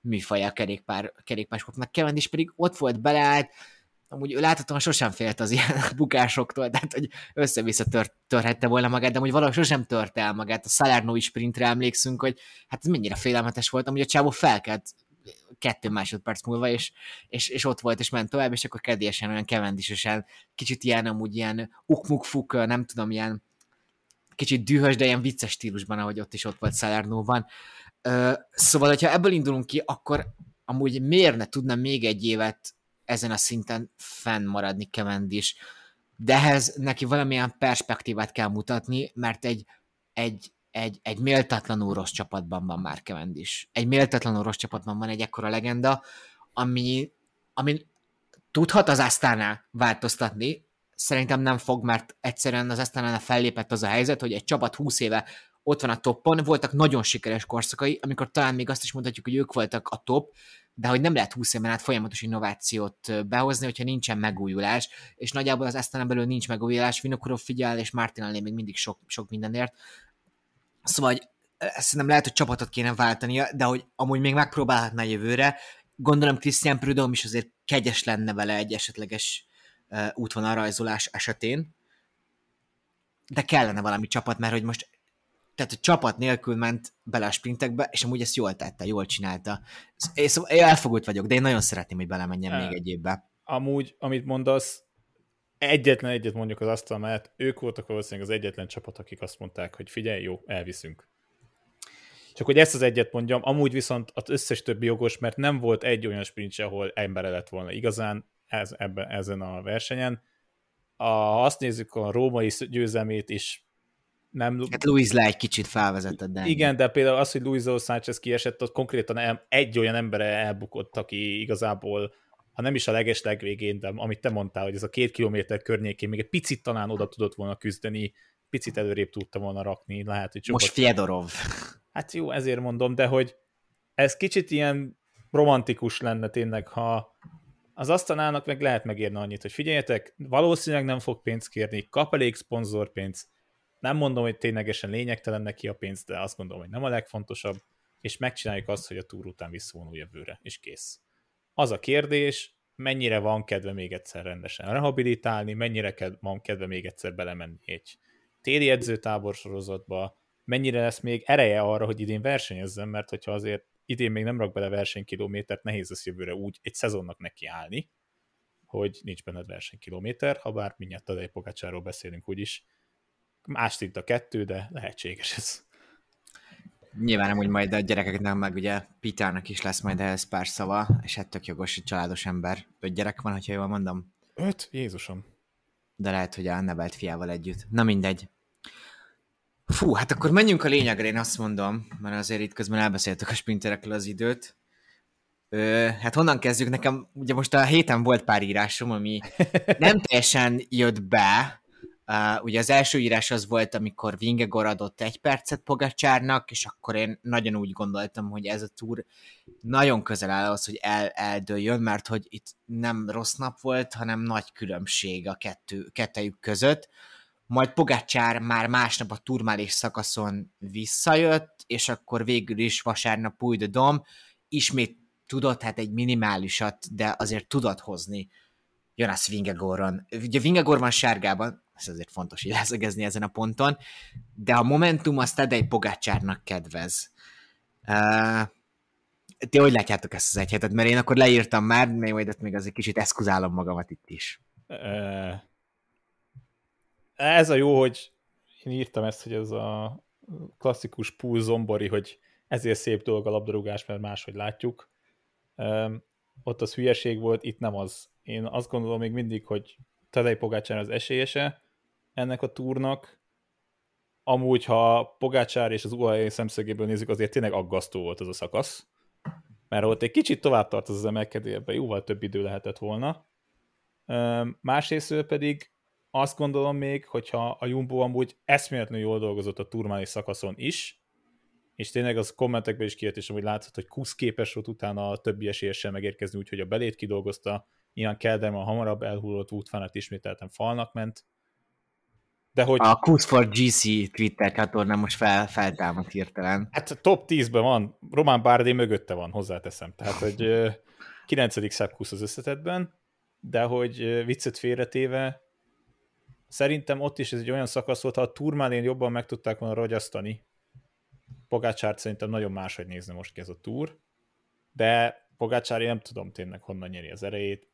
műfaj a kerékpár, kerékpársportnak. Cavendish pedig ott volt beleállt, amúgy láthatóan sosem félt az ilyen bukásoktól, tehát hogy össze-vissza tör, törhette volna magát, de hogy valahogy sosem törte el magát. A Salerno sprintre emlékszünk, hogy hát ez mennyire félelmetes volt, amúgy a csávó felkelt kettő másodperc múlva, és, és, és ott volt, és ment tovább, és akkor kedélyesen olyan kevendisesen, kicsit ilyen, amúgy ilyen ukmukfuk, nem tudom, ilyen kicsit dühös, de ilyen vicces stílusban, ahogy ott is ott volt Salernóban. Szóval, hogyha ebből indulunk ki, akkor amúgy miért ne tudna még egy évet ezen a szinten fennmaradni Cavendish, de ehhez neki valamilyen perspektívát kell mutatni, mert egy, egy, egy, egy méltatlanul rossz csapatban van már Cavendish. Egy méltatlanul rossz csapatban van egy ekkora legenda, ami amin tudhat az Astana változtatni, szerintem nem fog, mert egyszerűen az Astana fellépett az a helyzet, hogy egy csapat 20 éve ott van a toppon, voltak nagyon sikeres korszakai, amikor talán még azt is mondhatjuk, hogy ők voltak a top, de hogy nem lehet 20 éven át folyamatos innovációt behozni, hogyha nincsen megújulás, és nagyjából az Astana belül nincs megújulás, Vinokurov figyel, és Martinelli még mindig sok, sok mindenért. Szóval hogy szerintem lehet, hogy csapatot kéne váltania, de hogy amúgy még megpróbálhatná jövőre. Gondolom Christian Prudhomme is azért kegyes lenne vele egy esetleges útvonalrajzolás esetén, de kellene valami csapat, mert hogy most tehát a csapat nélkül ment bele a sprintekbe, és amúgy ezt jól tette, jól csinálta. Én, szóval én elfogult vagyok, de én nagyon szeretném, hogy belemenjen e, még egy évbe. Amúgy, amit mondasz, egyetlen egyet mondjuk az asztal mellett, ők voltak valószínűleg az egyetlen csapat, akik azt mondták, hogy figyelj, jó, elviszünk. Csak hogy ezt az egyet mondjam, amúgy viszont az összes többi jogos, mert nem volt egy olyan sprint, ahol embere lett volna igazán ez, ebben, ezen a versenyen. A, ha azt nézzük, a római győzelmét is nem... Hát Luis le egy kicsit felvezetett, de... Igen, de például az, hogy Luis Sánchez kiesett, ott konkrétan egy olyan embere elbukott, aki igazából ha nem is a leges legvégén, de amit te mondtál, hogy ez a két kilométer környékén még egy picit talán oda tudott volna küzdeni, picit előrébb tudta volna rakni, lehet, hogy Most Fiedorov. Hát jó, ezért mondom, de hogy ez kicsit ilyen romantikus lenne tényleg, ha az asztalának meg lehet megérni annyit, hogy figyeljetek, valószínűleg nem fog pénzt kérni, kap elég szponzorpénzt, nem mondom, hogy ténylegesen lényegtelen neki a pénz, de azt gondolom, hogy nem a legfontosabb, és megcsináljuk azt, hogy a túr után visszavonul jövőre, és kész. Az a kérdés, mennyire van kedve még egyszer rendesen rehabilitálni, mennyire van kedve még egyszer belemenni egy téli edzőtábor sorozatba, mennyire lesz még ereje arra, hogy idén versenyezzen, mert hogyha azért idén még nem rak bele versenykilométert, nehéz lesz jövőre úgy egy szezonnak neki állni, hogy nincs benned versenykilométer, ha bár mindjárt Tadej Pogácsáról beszélünk úgyis. Más szint a kettő, de lehetséges ez. Nyilván nem úgy majd a gyerekeknek, meg ugye Pitának is lesz majd ehhez pár szava, és hát tök jogos, hogy családos ember. Öt gyerek van, hogyha jól mondom. Öt? Jézusom. De lehet, hogy a nevelt fiával együtt. Na mindegy. Fú, hát akkor menjünk a lényegre, én azt mondom, mert azért itt közben elbeszéltük a sprinterekről az időt. Ö, hát honnan kezdjük? Nekem ugye most a héten volt pár írásom, ami nem teljesen jött be. Uh, ugye az első írás az volt, amikor Vingegor adott egy percet Pogacsárnak, és akkor én nagyon úgy gondoltam, hogy ez a túr nagyon közel áll ahhoz, hogy el, eldőljön, mert hogy itt nem rossz nap volt, hanem nagy különbség a kettő, kettejük között majd Pogácsár már másnap a turmálés szakaszon visszajött, és akkor végül is vasárnap új Dom ismét tudott, hát egy minimálisat, de azért tudott hozni Jonas Vingegoron. Ugye Vingegor van sárgában, ez azért fontos így leszegezni ezen a ponton, de a Momentum azt Tadej Pogácsárnak kedvez. Uh, ti hogy látjátok ezt az egy hetet? Mert én akkor leírtam már, még majd még azért kicsit eszkuzálom magamat itt is. Uh, ez a jó, hogy én írtam ezt, hogy ez a klasszikus pool zombori, hogy ezért szép dolog a labdarúgás, mert máshogy látjuk. Ott az hülyeség volt, itt nem az. Én azt gondolom még mindig, hogy Tadej Pogácsán az esélyese ennek a túrnak. Amúgy, ha Pogácsár és az UAE szemszögéből nézzük, azért tényleg aggasztó volt az a szakasz. Mert ott egy kicsit tovább tart az, az emelkedőben, jóval több idő lehetett volna. Um, másrészt pedig azt gondolom még, hogyha a Jumbo amúgy eszméletlenül jól dolgozott a turmális szakaszon is, és tényleg az kommentekben is kijött, és amúgy látszott, hogy Kusz képes volt utána a többi esélyessel megérkezni, úgyhogy a belét kidolgozta, ilyen Kelderman hamarabb elhullott útfánet ismételten falnak ment, de hogy... A Kusz for GC Twitter csatorna most fel, feltámadt hirtelen. Hát top 10-ben van, Román Bárdé mögötte van, hozzáteszem. Tehát, hogy 9. szebb Kusz az összetetben, de hogy viccet félretéve, Szerintem ott is ez egy olyan szakasz volt, ha a Turmálén jobban meg tudták volna ragyasztani, Pogácsárt szerintem nagyon máshogy nézne most ki ez a túr, de Pogácsár én nem tudom tényleg honnan nyeri az erejét,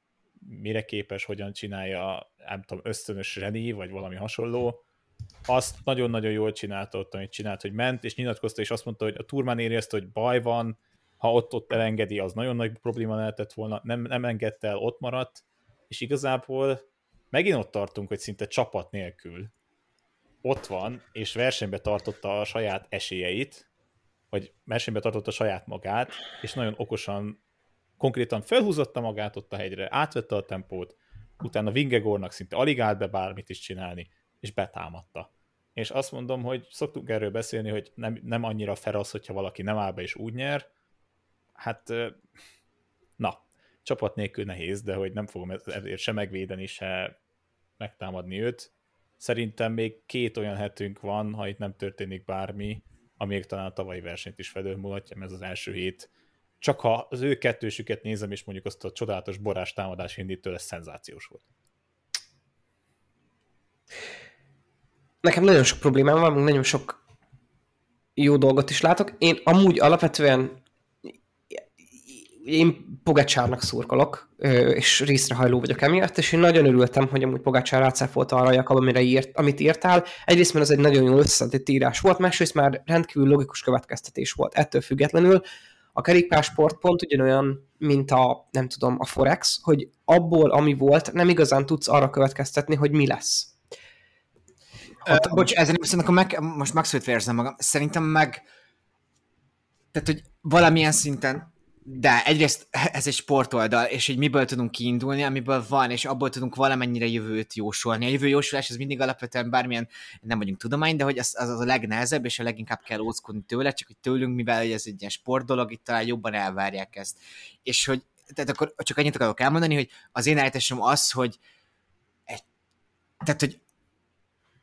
mire képes, hogyan csinálja, nem tudom, ösztönös zseni, vagy valami hasonló. Azt nagyon-nagyon jól csinálta ott, amit csinált, hogy ment, és nyilatkozta, és azt mondta, hogy a turmán érezte, hogy baj van, ha ott-ott elengedi, az nagyon nagy probléma lehetett volna, nem, nem engedte el, ott maradt, és igazából megint ott tartunk, hogy szinte csapat nélkül ott van, és versenybe tartotta a saját esélyeit, vagy versenybe tartotta saját magát, és nagyon okosan konkrétan felhúzotta magát ott a hegyre, átvette a tempót, utána Vingegornak szinte alig állt be bármit is csinálni, és betámadta. És azt mondom, hogy szoktunk erről beszélni, hogy nem, nem annyira ferasz, hogyha valaki nem áll be és úgy nyer. Hát, na, csapat nélkül nehéz, de hogy nem fogom ezért se megvédeni, se megtámadni őt. Szerintem még két olyan hetünk van, ha itt nem történik bármi, amíg talán a tavalyi versenyt is felülmulatja, mert ez az első hét. Csak ha az ő kettősüket nézem, és mondjuk azt a csodálatos borás támadás indítő, ez szenzációs volt. Nekem nagyon sok problémám van, nagyon sok jó dolgot is látok. Én amúgy alapvetően én Pogácsárnak szurkolok, és részrehajló vagyok emiatt, és én nagyon örültem, hogy amúgy Pogácsár rácáfolta arra Jakab, amire írt, amit írtál. Egyrészt, mert az egy nagyon jól összeszedett írás volt, másrészt már rendkívül logikus következtetés volt. Ettől függetlenül a kerékpásport pont ugyanolyan, mint a, nem tudom, a Forex, hogy abból, ami volt, nem igazán tudsz arra következtetni, hogy mi lesz. Uh, bocs, ezen viszont meg, most megszólítva érzem magam. Szerintem meg, tehát, hogy valamilyen szinten de egyrészt ez egy sportoldal, és hogy miből tudunk kiindulni, amiből van, és abból tudunk valamennyire jövőt jósolni. A jövő jósolás az mindig alapvetően bármilyen, nem vagyunk tudomány, de hogy az, az a legnehezebb, és a leginkább kell óckodni tőle, csak hogy tőlünk, mivel hogy ez egy ilyen sportdolog, itt talán jobban elvárják ezt. És hogy, tehát akkor csak annyit akarok elmondani, hogy az én állításom az, hogy egy, tehát, hogy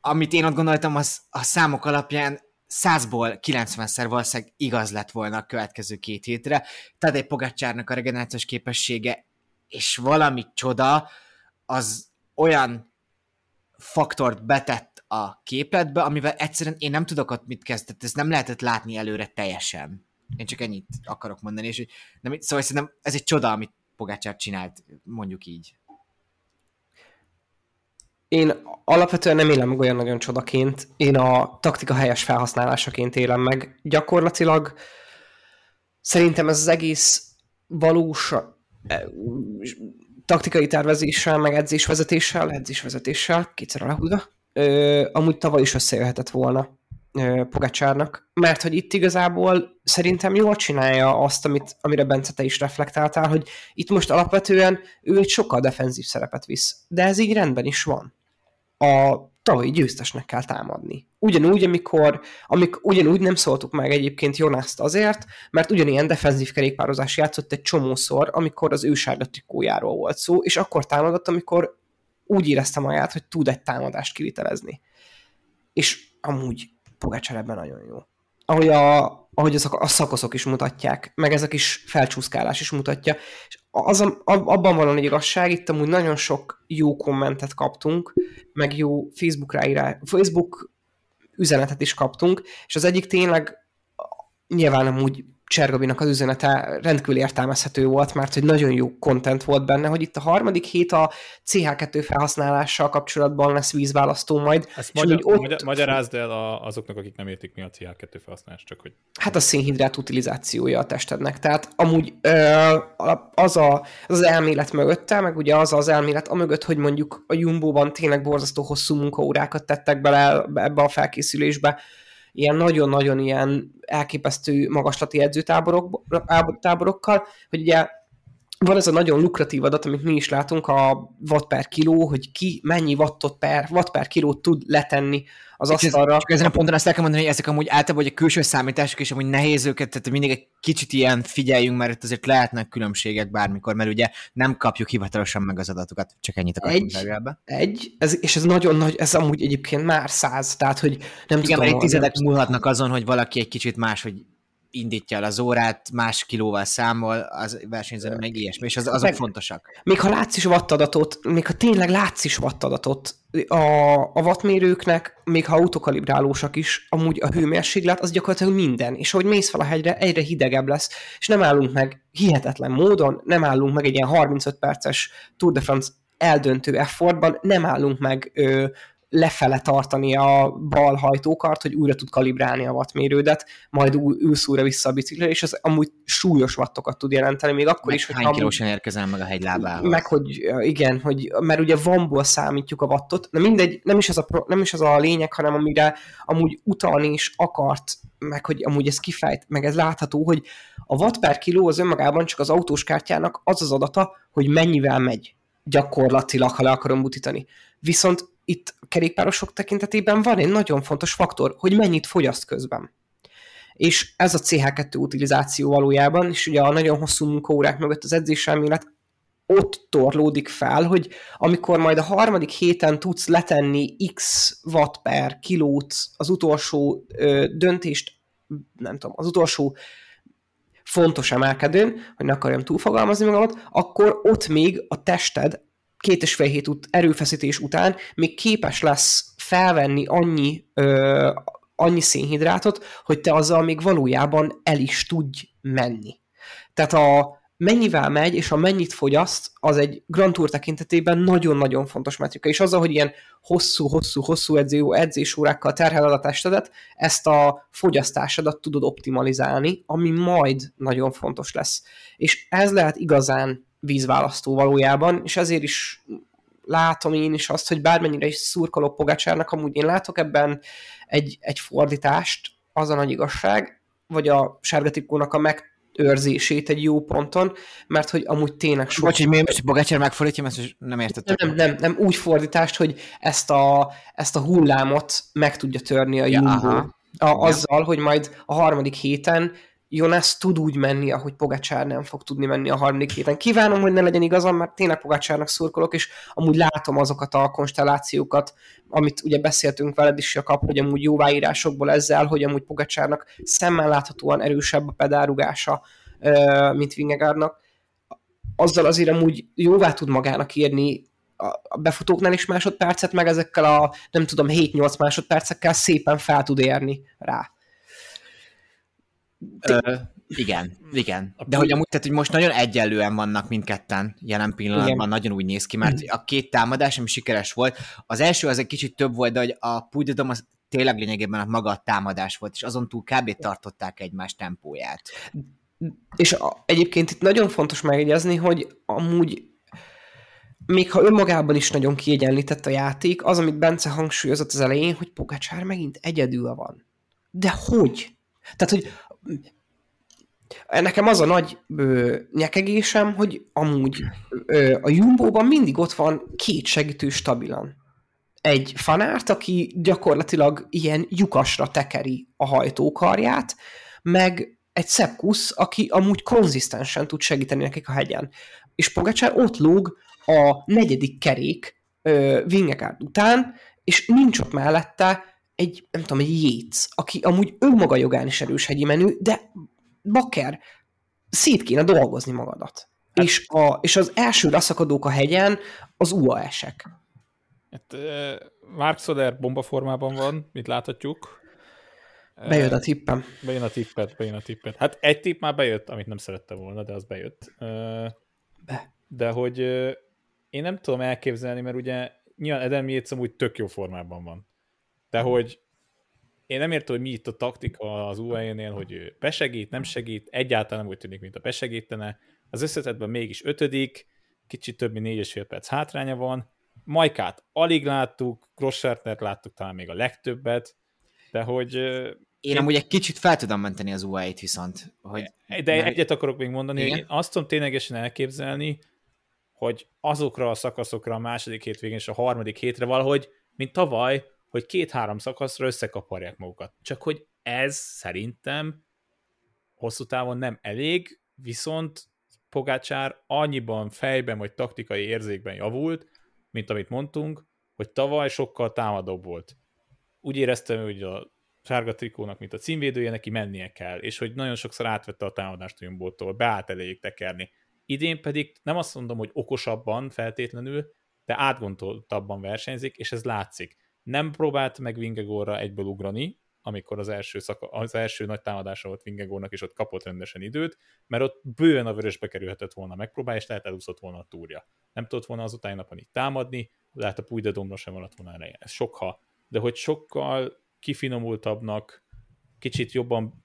amit én ott gondoltam, az a számok alapján százból 90-szer valószínűleg igaz lett volna a következő két hétre. egy Pogacsárnak a regenerációs képessége és valami csoda, az olyan faktort betett a képletbe, amivel egyszerűen én nem tudok ott mit kezdeni, ezt nem lehetett látni előre teljesen. Én csak ennyit akarok mondani, és nem, szóval szerintem ez egy csoda, amit Pogácsár csinált, mondjuk így én alapvetően nem élem meg olyan nagyon csodaként, én a taktika helyes felhasználásaként élem meg. Gyakorlatilag szerintem ez az egész valós e, taktikai tervezéssel, meg edzésvezetéssel, edzésvezetéssel, kétszer alahúzva, amúgy tavaly is összejöhetett volna Pogacsárnak, mert hogy itt igazából szerintem jól csinálja azt, amit, amire Bence te is reflektáltál, hogy itt most alapvetően ő egy sokkal defenzív szerepet visz, de ez így rendben is van a tavalyi győztesnek kell támadni. Ugyanúgy, amikor, amik, ugyanúgy nem szóltuk meg egyébként Jonászt azért, mert ugyanilyen defenzív kerékpározás játszott egy csomószor, amikor az ő trikójáról volt szó, és akkor támadott, amikor úgy érezte magát, hogy tud egy támadást kivitelezni. És amúgy Pogácsár ebben nagyon jó. Ahogy, a, ahogy az, a szakaszok is mutatják, meg ez a kis felcsúszkálás is mutatja. És az, abban van egy igazság, itt amúgy nagyon sok jó kommentet kaptunk, meg jó Facebook ráírás, Facebook üzenetet is kaptunk, és az egyik tényleg nyilván amúgy Csergabinak az üzenete rendkívül értelmezhető volt, mert hogy nagyon jó content volt benne, hogy itt a harmadik hét a CH2 felhasználással kapcsolatban lesz vízválasztó majd. Ezt magyar, ott... magyar, magyarázd el a, azoknak, akik nem értik mi a CH2 felhasználás, csak hogy... Hát a szénhidrát utilizációja a testednek. Tehát amúgy az, a, az az elmélet mögötte, meg ugye az az elmélet amögött, hogy mondjuk a Jumbo-ban tényleg borzasztó hosszú munkaórákat tettek bele ebbe a felkészülésbe, ilyen nagyon-nagyon ilyen elképesztő magaslati edzőtáborokkal, hogy ugye van ez a nagyon lukratív adat, amit mi is látunk, a watt per kiló, hogy ki mennyi wattot per, watt per kilót tud letenni az asztalra. És ezen a ponton azt el kell mondani, hogy ezek amúgy általában a külső számítások, és amúgy nehéz őket, tehát mindig egy kicsit ilyen figyeljünk, mert itt azért lehetnek különbségek bármikor, mert ugye nem kapjuk hivatalosan meg az adatokat, csak ennyit akartunk egy, egy ez, és ez nagyon nagy, ez amúgy egyébként már száz, tehát hogy nem Igen, tudom. egy tizedek múlhatnak azon, hogy valaki egy kicsit más, hogy indítja el az órát, más kilóval számol, az versenyző meg ilyesmi, és az, azok meg, fontosak. Még ha látsz is wattadatot, még ha tényleg látsz is wattadatot, a, a wattmérőknek, még ha autokalibrálósak is, amúgy a hőmérséklet az gyakorlatilag minden, és ahogy mész fel a hegyre, egyre hidegebb lesz, és nem állunk meg hihetetlen módon, nem állunk meg egy ilyen 35 perces Tour de France eldöntő effortban, nem állunk meg ö, lefele tartani a bal hajtókart, hogy újra tud kalibrálni a wattmérődet, majd ülsz újra vissza a biciklire, és az amúgy súlyos wattokat tud jelenteni, még akkor meg is, hogy hány kilósan érkezel meg a hegylábához. Meg, hogy igen, hogy, mert ugye vanból számítjuk a wattot, de mindegy, nem is az a, nem is az a lényeg, hanem amire amúgy utalni is akart meg hogy amúgy ez kifejt, meg ez látható, hogy a watt per kiló az önmagában csak az autós kártyának az az adata, hogy mennyivel megy gyakorlatilag, ha le akarom butítani. Viszont itt a kerékpárosok tekintetében van egy nagyon fontos faktor, hogy mennyit fogyaszt közben. És ez a CH2 utilizáció valójában, és ugye a nagyon hosszú munkaórák mögött az edzéselmélet ott torlódik fel, hogy amikor majd a harmadik héten tudsz letenni x watt per kilót az utolsó ö, döntést, nem tudom, az utolsó fontos emelkedőn, hogy ne akarjam túlfogalmazni magamat, akkor ott még a tested két és fél hét ut- erőfeszítés után még képes lesz felvenni annyi, ö, annyi szénhidrátot, hogy te azzal még valójában el is tudj menni. Tehát a, mennyivel megy, és a mennyit fogyaszt, az egy Grand Tour tekintetében nagyon-nagyon fontos metrika, és azzal, hogy ilyen hosszú-hosszú-hosszú edző, edzésórákkal terheled a testedet, ezt a fogyasztásodat tudod optimalizálni, ami majd nagyon fontos lesz. És ez lehet igazán vízválasztó valójában, és ezért is látom én is azt, hogy bármennyire is szurkolok Pogácsárnak, amúgy én látok ebben egy, egy fordítást, az a nagy igazság, vagy a sárga a meg őrzését egy jó ponton, mert hogy amúgy tényleg sok... Bocs, hogy miért Bogácsár megfordítja, ezt nem értettem. Nem, nem, nem, nem, úgy fordítást, hogy ezt a, ezt a hullámot meg tudja törni a ja, Jumbo. A, azzal, hogy majd a harmadik héten Jonas tud úgy menni, ahogy Pogacsár nem fog tudni menni a harmadik héten. Kívánom, hogy ne legyen igazam, mert tényleg Pogacsárnak szurkolok, és amúgy látom azokat a konstellációkat, amit ugye beszéltünk veled is, Jakab, hogy amúgy jóváírásokból ezzel, hogy amúgy Pogacsárnak szemmel láthatóan erősebb a pedálrugása, mint Vingegaardnak. Azzal azért amúgy jóvá tud magának írni a befutóknál is másodpercet, meg ezekkel a nem tudom 7-8 másodpercekkel szépen fel tud érni rá. Ö, igen, igen. De hogy amúgy, tehát, hogy most nagyon egyenlően vannak mindketten jelen pillanatban, igen. nagyon úgy néz ki, mert a két támadás, ami sikeres volt, az első az egy kicsit több volt, de hogy a Pujdodom az tényleg lényegében a maga a támadás volt, és azon túl kb. tartották egymás tempóját. És a, egyébként itt nagyon fontos megjegyezni, hogy amúgy még ha önmagában is nagyon kiegyenlített a játék, az, amit Bence hangsúlyozott az elején, hogy Pogacsár megint egyedül van. De hogy? Tehát, hogy Nekem az a nagy ö, nyekegésem, hogy amúgy ö, a Jumbo-ban mindig ott van két segítő stabilan. Egy fanárt, aki gyakorlatilag ilyen lyukasra tekeri a hajtókarját, meg egy Szepkusz, aki amúgy konzisztensen tud segíteni nekik a hegyen. És Pogacsár ott lóg a negyedik kerék ö, Vingegaard után, és nincs ott mellette egy, nem tudom, egy Jéz, aki amúgy önmaga jogán is erős hegyi menő, de bakker, szét kéne dolgozni magadat. Hát, és, a, és az első leszakadók a hegyen az UAS-ek. Hát, Mark Soder bomba formában van, mit láthatjuk. Bejött a tippem. Bejön a tippet, bejön a tippet. Hát egy tipp már bejött, amit nem szerette volna, de az bejött. Be. De hogy én nem tudom elképzelni, mert ugye nyilván Eden Yates amúgy tök jó formában van. De hogy én nem értem, hogy mi itt a taktika az UAE-nél, hogy ő besegít, nem segít, egyáltalán nem úgy tűnik, mint a besegítene. Az összetetben mégis ötödik, kicsit több mint négy és fél perc hátránya van. Majkát alig láttuk, Grossartnert láttuk talán még a legtöbbet, de hogy... Én, én amúgy egy kicsit fel tudom menteni az UAE-t viszont. Hogy de mert... egyet akarok még mondani, Igen? hogy én azt tudom ténylegesen elképzelni, hogy azokra a szakaszokra a második hétvégén és a harmadik hétre valahogy, mint tavaly, hogy két-három szakaszra összekaparják magukat. Csak hogy ez szerintem hosszú távon nem elég, viszont Pogácsár annyiban fejben vagy taktikai érzékben javult, mint amit mondtunk, hogy tavaly sokkal támadóbb volt. Úgy éreztem, hogy a sárga trikónak, mint a címvédője, neki mennie kell, és hogy nagyon sokszor átvette a támadást a Jumbótól, beállt elég tekerni. Idén pedig nem azt mondom, hogy okosabban feltétlenül, de átgondoltabban versenyzik, és ez látszik nem próbált meg Vingegorra egyből ugrani, amikor az első, szaka, az első nagy támadása volt Vingegornak, és ott kapott rendesen időt, mert ott bőven a vörösbe kerülhetett volna megpróbálni, és lehet elúszott volna a túrja. Nem tudott volna az utáni napon így támadni, lehet a Pújdedomra sem maradt volna ereje. Ez sok ha. De hogy sokkal kifinomultabbnak, kicsit jobban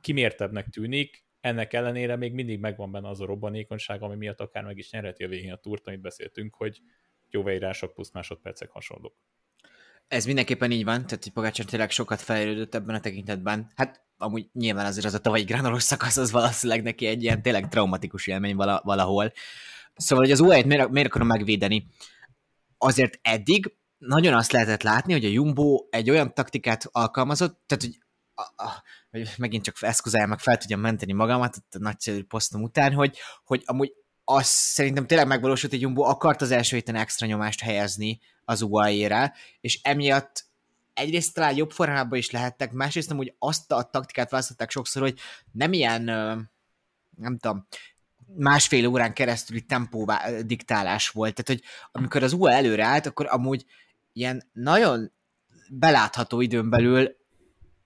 kimértebbnek tűnik, ennek ellenére még mindig megvan benne az a robbanékonyság, ami miatt akár meg is nyerheti a végén a túrt, amit beszéltünk, hogy jó beírások plusz másodpercek hasonlók. Ez mindenképpen így van, tehát hogy Pogácsár tényleg sokat fejlődött ebben a tekintetben. Hát amúgy nyilván azért az a tavalyi gránolos szakasz az valószínűleg neki egy ilyen tényleg traumatikus élmény vala, valahol. Szóval, hogy az UAE-t miért, miért akarom megvédeni? Azért eddig nagyon azt lehetett látni, hogy a Jumbo egy olyan taktikát alkalmazott, tehát hogy, a, a, hogy megint csak eszközálja meg fel tudjam menteni magamat a nagyszerű posztom után, hogy, hogy amúgy az szerintem tényleg megvalósult, hogy Jumbo akart az első héten extra nyomást helyezni az UAE-re, és emiatt egyrészt talán jobb formában is lehettek, másrészt amúgy azt a taktikát választották sokszor, hogy nem ilyen, nem tudom, másfél órán keresztüli tempó diktálás volt. Tehát, hogy amikor az UA előre állt, akkor amúgy ilyen nagyon belátható időn belül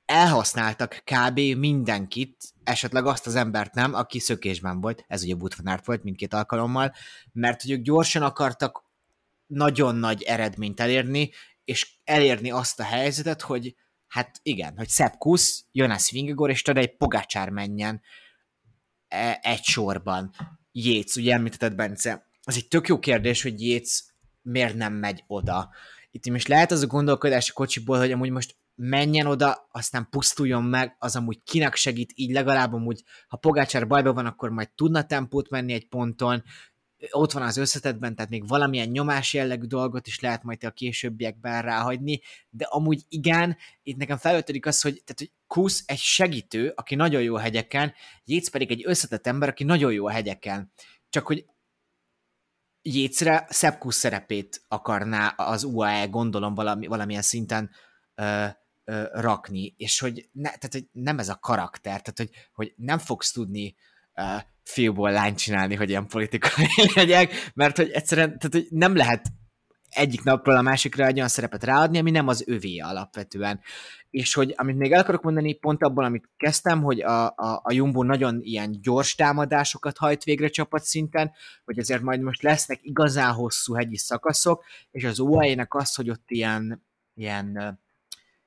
elhasználtak kb. mindenkit, esetleg azt az embert nem, aki szökésben volt, ez ugye Butvanárt volt mindkét alkalommal, mert hogy ők gyorsan akartak nagyon nagy eredményt elérni, és elérni azt a helyzetet, hogy hát igen, hogy Sepp Kusz, Jonas Vingegor és egy Pogácsár menjen e, egy sorban. Jéz, ugye említetted Bence, az egy tök jó kérdés, hogy Jéz miért nem megy oda. Itt is lehet az a gondolkodás a kocsiból, hogy amúgy most menjen oda, aztán pusztuljon meg, az amúgy kinek segít, így legalább amúgy, ha Pogácsár bajban van, akkor majd tudna tempót menni egy ponton, ott van az összetetben, tehát még valamilyen nyomás jellegű dolgot is lehet majd a későbbiekben ráhagyni, de amúgy igen, itt nekem felöltödik az, hogy, tehát, hogy Kusz egy segítő, aki nagyon jó a hegyeken, Jéz pedig egy összetett ember, aki nagyon jó a hegyeken. Csak hogy Jézre Szebb Kusz szerepét akarná az UAE gondolom valami, valamilyen szinten ö, ö, rakni, és hogy, ne, tehát, hogy nem ez a karakter, tehát hogy, hogy nem fogsz tudni uh, fiúból lányt csinálni, hogy ilyen politikai legyek, mert hogy egyszerűen tehát, hogy nem lehet egyik napról a másikra egy olyan szerepet ráadni, ami nem az övé alapvetően. És hogy amit még el akarok mondani, pont abban, amit kezdtem, hogy a, a, a Jumbo nagyon ilyen gyors támadásokat hajt végre csapatszinten, hogy ezért majd most lesznek igazán hosszú hegyi szakaszok, és az UAE-nek az, hogy ott ilyen, ilyen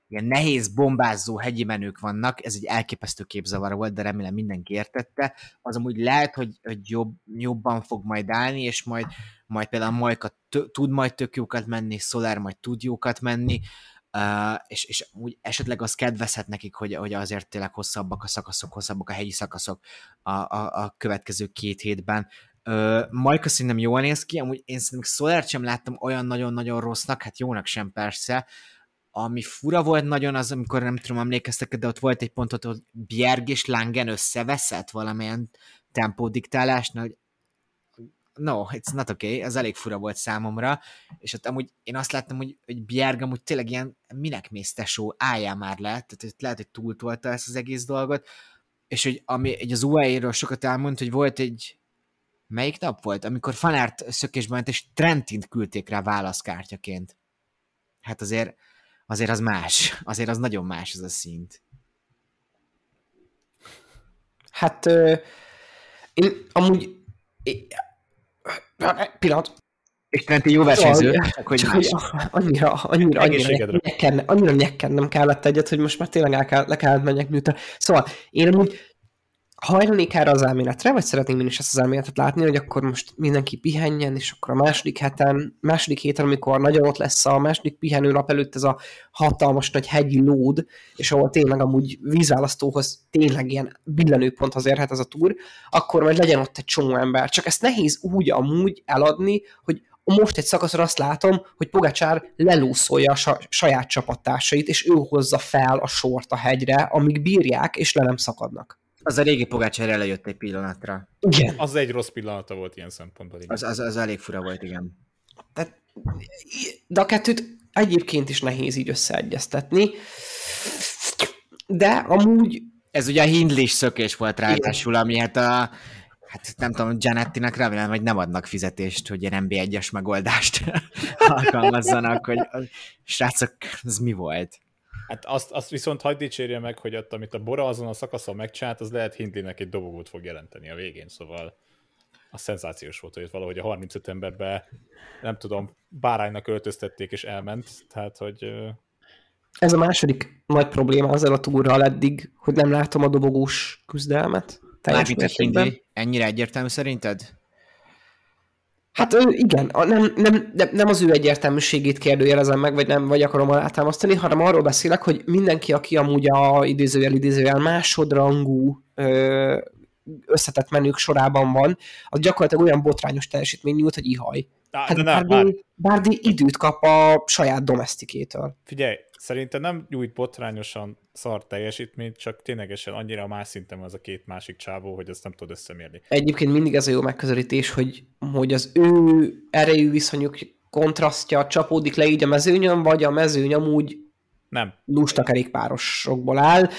ilyen nehéz, bombázó hegyi menők vannak, ez egy elképesztő képzavar volt, de remélem mindenki értette, az amúgy lehet, hogy, hogy jobb, jobban fog majd állni, és majd, majd például Majka tud majd tök jókat menni, Solar majd tud jókat menni, uh, és, és úgy esetleg az kedvezhet nekik, hogy, hogy azért tényleg hosszabbak a szakaszok, hosszabbak a hegyi szakaszok a, a, a következő két hétben. Uh, Majka szerintem jól néz ki, amúgy én szerintem Solar sem láttam olyan nagyon-nagyon rossznak, hát jónak sem persze, ami fura volt nagyon az, amikor nem tudom, emlékeztek, de ott volt egy pont, hogy Bjerg és Langen összeveszett valamilyen tempódiktálásnál, hogy no, it's not okay, ez elég fura volt számomra, és ott amúgy én azt láttam, hogy, hogy Bjerg amúgy tényleg ilyen, minek mész tesó, álljál már le, tehát lehet, hogy túltolta ezt az egész dolgot, és hogy ami egy az UAE-ről sokat elmond, hogy volt egy, melyik nap volt, amikor Fanárt szökésben ment, és Trentint küldték rá válaszkártyaként. Hát azért azért az más. Azért az nagyon más ez a szint. Hát ö, én amúgy én, pillanat. És Trenti jó versenyző, csak hogy annyira, annyira, annyira, nyekken, annyira nyekken nem kellett egyet, hogy most már tényleg el kell, le kellett menjek miután. Szóval én amúgy hajlanék erre az elméletre, vagy szeretném én is ezt az elméletet látni, hogy akkor most mindenki pihenjen, és akkor a második héten, második héten, amikor nagyon ott lesz a második pihenő nap előtt ez a hatalmas nagy hegyi lód, és ahol tényleg amúgy vízválasztóhoz tényleg ilyen billenőponthoz érhet ez a túr, akkor majd legyen ott egy csomó ember. Csak ezt nehéz úgy amúgy eladni, hogy most egy szakaszon azt látom, hogy Pogacsár lelúszolja a saját csapattársait, és ő hozza fel a sort a hegyre, amíg bírják, és le nem szakadnak. Az a régi Pogácsár elejött egy pillanatra. Igen. Az egy rossz pillanata volt ilyen szempontból. Igen. Az, az, az elég fura volt, igen. De, de a kettőt egyébként is nehéz így összeegyeztetni. De amúgy... Ez ugye a hindlis szökés volt ráadásul, ami hát a hát nem tudom, Janettinek remélem, hogy nem adnak fizetést, hogy ilyen MB1-es megoldást alkalmazzanak, hogy srácok, ez mi volt? Hát azt, azt viszont hagyd dicsérje meg, hogy ott, amit a Bora azon a szakaszon megcsinált, az lehet Hindlinek egy dobogót fog jelenteni a végén, szóval a szenzációs volt, hogy valahogy a 35 emberbe, nem tudom, báránynak öltöztették és elment, tehát hogy... Ez a második nagy probléma azzal a túrral eddig, hogy nem látom a dobogós küzdelmet. Mármint ennyire egyértelmű szerinted? Hát ő, igen, nem, nem, nem, nem az ő egyértelműségét kérdőjelezem meg, vagy nem, vagy akarom alátámasztani, hanem arról beszélek, hogy mindenki, aki amúgy a idézőjel, idézőjel másodrangú ö, összetett menők sorában van, az gyakorlatilag olyan botrányos teljesítmény nyújt, hogy ihaj. Á, Hát de nem, már, Bárdi, Bárdi időt kap a saját domestikétől. figyelj, szerintem nem nyújt botrányosan szar teljesítményt, csak ténylegesen annyira más szinten az a két másik csávó, hogy azt nem tudod összemérni. Egyébként mindig ez a jó megközelítés, hogy, hogy az ő erejű viszonyuk kontrasztja csapódik le így a mezőnyön, vagy a mezőny amúgy Nem. lusta kerékpárosokból áll.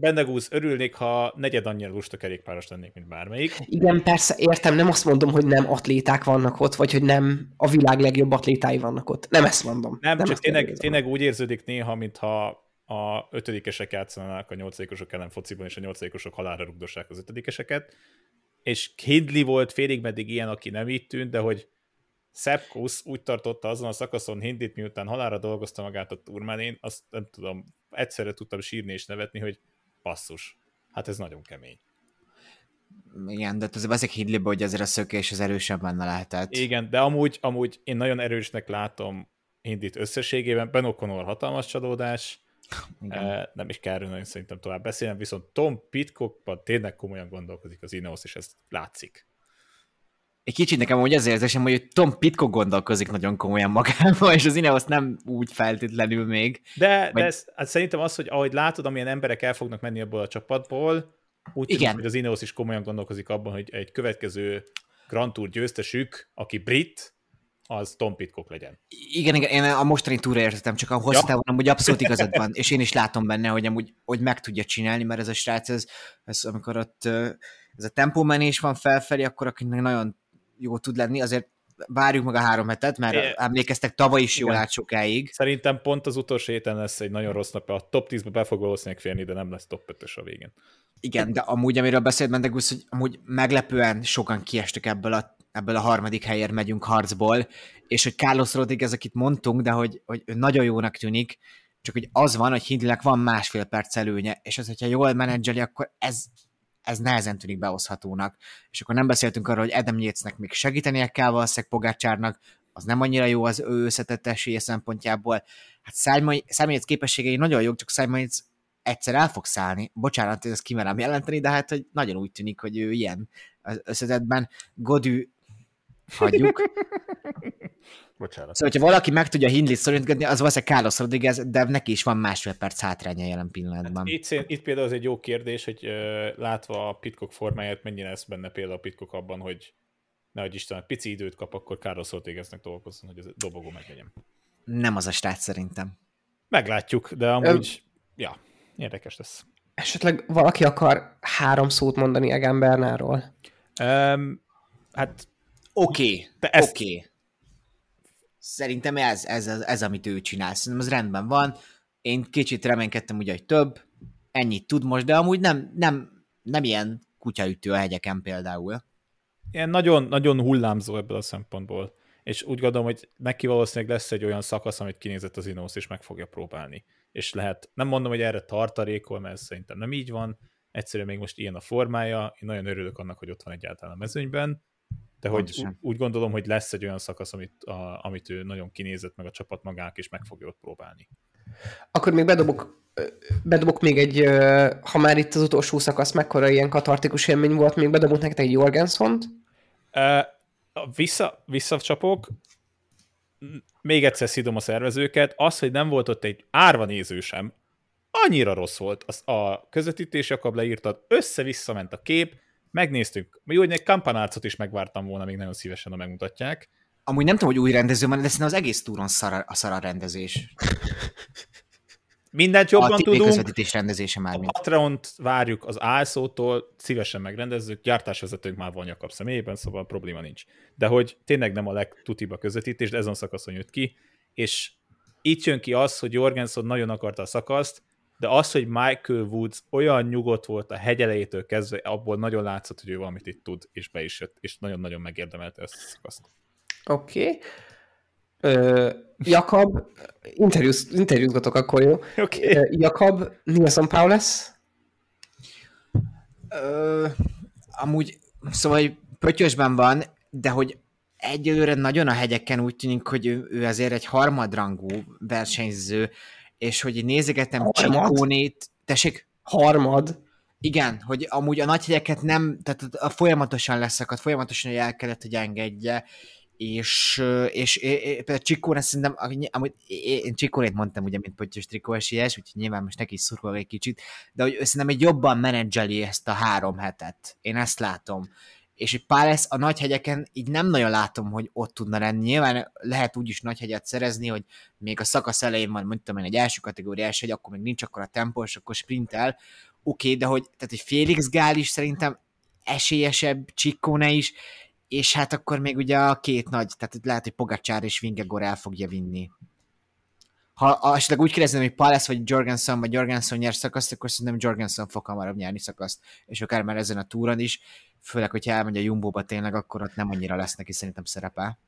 Bendegúz, örülnék, ha negyed annyira lusta kerékpáros lennék, mint bármelyik. Igen, persze, értem, nem azt mondom, hogy nem atléták vannak ott, vagy hogy nem a világ legjobb atlétái vannak ott. Nem ezt mondom. Nem, nem csak tényleg, tényleg úgy érződik néha, mintha a ötödikesek játszanának a nyolcadikosok ellen fociban, és a nyolcadikosok halálra rugdossák az ötödikeseket. És Hindley volt félig meddig ilyen, aki nem így tűnt, de hogy Szepkusz úgy tartotta azon a szakaszon Hindit, miután halálra dolgozta magát a turmánén, azt nem tudom, egyszerre tudtam sírni és nevetni, hogy basszus, hát ez nagyon kemény. Igen, de azért azért Hidlibe, hogy azért a szökés az erősebb benne lehetett. Igen, de amúgy, amúgy én nagyon erősnek látom Hindit összességében, Ben O'Connor hatalmas csalódás, Igen. Eh, nem is kell nagyon szerintem tovább beszélnem, viszont Tom Pitcockban tényleg komolyan gondolkozik az Ineos, és ez látszik. Egy kicsit nekem úgy az érzésem, hogy Tom Pitcock gondolkozik nagyon komolyan magával, és az Ineos nem úgy feltétlenül még. De, Vagy- de ez, hát szerintem az, hogy ahogy látod, amilyen emberek el fognak menni ebből a csapatból, úgy tűnik, Igen. hogy az Ineos is komolyan gondolkozik abban, hogy egy következő Grand Tour győztesük, aki brit, az Tom Pitcock legyen. Igen, igen, én a mostani túra értettem, csak a hosszú Ja. távon amúgy abszolút igazad van, és én is látom benne, hogy amúgy hogy meg tudja csinálni, mert ez a srác, ez, ez amikor ott ez a tempómenés van felfelé, akkor akinek nagyon jó tud lenni, azért várjuk meg a három hetet, mert É. emlékeztek, tavaly is jól Igen. állt sokáig. Szerintem pont az utolsó héten lesz egy nagyon rossz nap, a top 10-be be fog valószínűleg férni, de nem lesz top 5-ös a végén. Igen, de amúgy, amiről beszélt Mendegusz, hogy amúgy meglepően sokan kiestek ebből a, ebből a harmadik helyért megyünk harcból, és hogy Carlos Rodriguez, akit mondtunk, de hogy, hogy ő nagyon jónak tűnik, csak hogy az van, hogy Hindlinek van másfél perc előnye, és az, hogyha jól menedzseli, akkor ez, ez nehezen tűnik behozhatónak. És akkor nem beszéltünk arról, hogy Adam Yates-nek még segítenie kell valószínűleg Pogácsárnak, az nem annyira jó az ő összetett esélye szempontjából. Hát Simon Yates képességei nagyon jók, csak Simon egyszer el fog szállni. Bocsánat, hogy ezt kimerem jelenteni, de hát hogy nagyon úgy tűnik, hogy ő ilyen az összetetben. Godű hagyjuk. Bocsánat. Szóval, hogyha valaki meg tudja Hindlit szorítgatni, az valószínűleg Carlos Rodriguez, de neki is van másfél perc hátránya jelen pillanatban. Itt, szén- itt például az egy jó kérdés, hogy ö, látva a Pitcock formáját, mennyire lesz benne például a Pitcock abban, hogy nehogy Isten, egy pici időt kap, akkor Carlos Rodrigueznek dolgozzon, hogy ez dobogó meglegyen. Nem az a stát szerintem. Meglátjuk, de amúgy, ja, érdekes lesz. Esetleg valaki akar három szót mondani Egan Bernárról? Um, hát Oké, okay, oké. Okay. Szerintem ez, ez, ez, ez, amit ő csinál. Szerintem az rendben van. Én kicsit reménykedtem ugye, hogy több. Ennyit tud most, de amúgy nem, nem, nem ilyen kutyaütő a hegyeken például. ilyen nagyon, nagyon hullámzó ebből a szempontból. És úgy gondolom, hogy neki valószínűleg lesz egy olyan szakasz, amit kinézett az Ineos, és meg fogja próbálni. És lehet, nem mondom, hogy erre tartalékol, mert szerintem nem így van, egyszerűen még most ilyen a formája, én nagyon örülök annak, hogy ott van egyáltalán a mezőnyben, de Pontosan. úgy gondolom, hogy lesz egy olyan szakasz, amit, a, amit ő nagyon kinézett meg a csapat magának, és meg fogja ott próbálni. Akkor még bedobok, bedobok még egy, ha már itt az utolsó szakasz, mekkora ilyen katartikus élmény volt, még bedobok nektek egy Jorgensont. Ö, Vissza, visszacsapok, még egyszer szidom a szervezőket, az, hogy nem volt ott egy árva néző sem, annyira rossz volt. Az, a közvetítés Jakab leírtad, össze-vissza ment a kép, megnéztük. Jó, hogy egy kampanárcot is megvártam volna, még nagyon szívesen, ha megmutatják. Amúgy nem tudom, hogy új rendező van, de szerintem az egész túron szar a, a szar a rendezés. Mindent a jobban TV tudunk, közvetítés rendezése már a mint. Patreont várjuk az álszótól, szívesen megrendezzük, gyártásvezetőnk már van Jakab személyében, szóval probléma nincs. De hogy tényleg nem a legtutibb a közvetítés, de ezen a szakaszon jött ki, és itt jön ki az, hogy Jorgensen nagyon akarta a szakaszt, de az, hogy Michael Woods olyan nyugodt volt a hegyelejétől kezdve, abból nagyon látszott, hogy ő valamit itt tud, és be is jött, és nagyon-nagyon megérdemelte ezt a szakaszt. Oké. Okay. Jakab, interjúz, interjúzgatok akkor, jó? Oké. Ö, Jakab, Nilsson Paulus, Ö, amúgy, szóval hogy pöttyösben van, de hogy egyelőre nagyon a hegyeken úgy tűnik, hogy ő, ő azért egy harmadrangú versenyző, és hogy így nézegetem? Csikónét, tessék? Harmad. Igen, hogy amúgy a nagy hegyeket nem, tehát a folyamatosan leszakadt, folyamatosan el kellett, hogy engedje, és, és, és például Csikóra szerintem, amúgy én Csikórét mondtam ugye, mint Pöttyös trikó esélyes, úgyhogy nyilván most neki is szurkolok egy kicsit, de hogy szerintem egy jobban menedzseli ezt a három hetet. Én ezt látom. És egy Pálesz a nagy hegyeken így nem nagyon látom, hogy ott tudna lenni. Nyilván lehet úgy is nagy hegyet szerezni, hogy még a szakasz elején van, mondtam én, egy első kategóriás hegy, akkor még nincs akkor a tempó, és akkor sprintel. Oké, okay, de hogy, tehát egy Félix Gál is szerintem esélyesebb, Csikkóne is, és hát akkor még ugye a két nagy, tehát lehet, hogy Pogacsár és Vingegor el fogja vinni. Ha esetleg úgy kérdezem, hogy Palace vagy Jorgensen, vagy Jorgensen nyer szakaszt, akkor szerintem Jorgensen fog hamarabb nyerni szakaszt, és akár már ezen a túron is, főleg, hogyha elmegy a Jumbo-ba tényleg, akkor ott nem annyira lesz neki szerintem szerepe.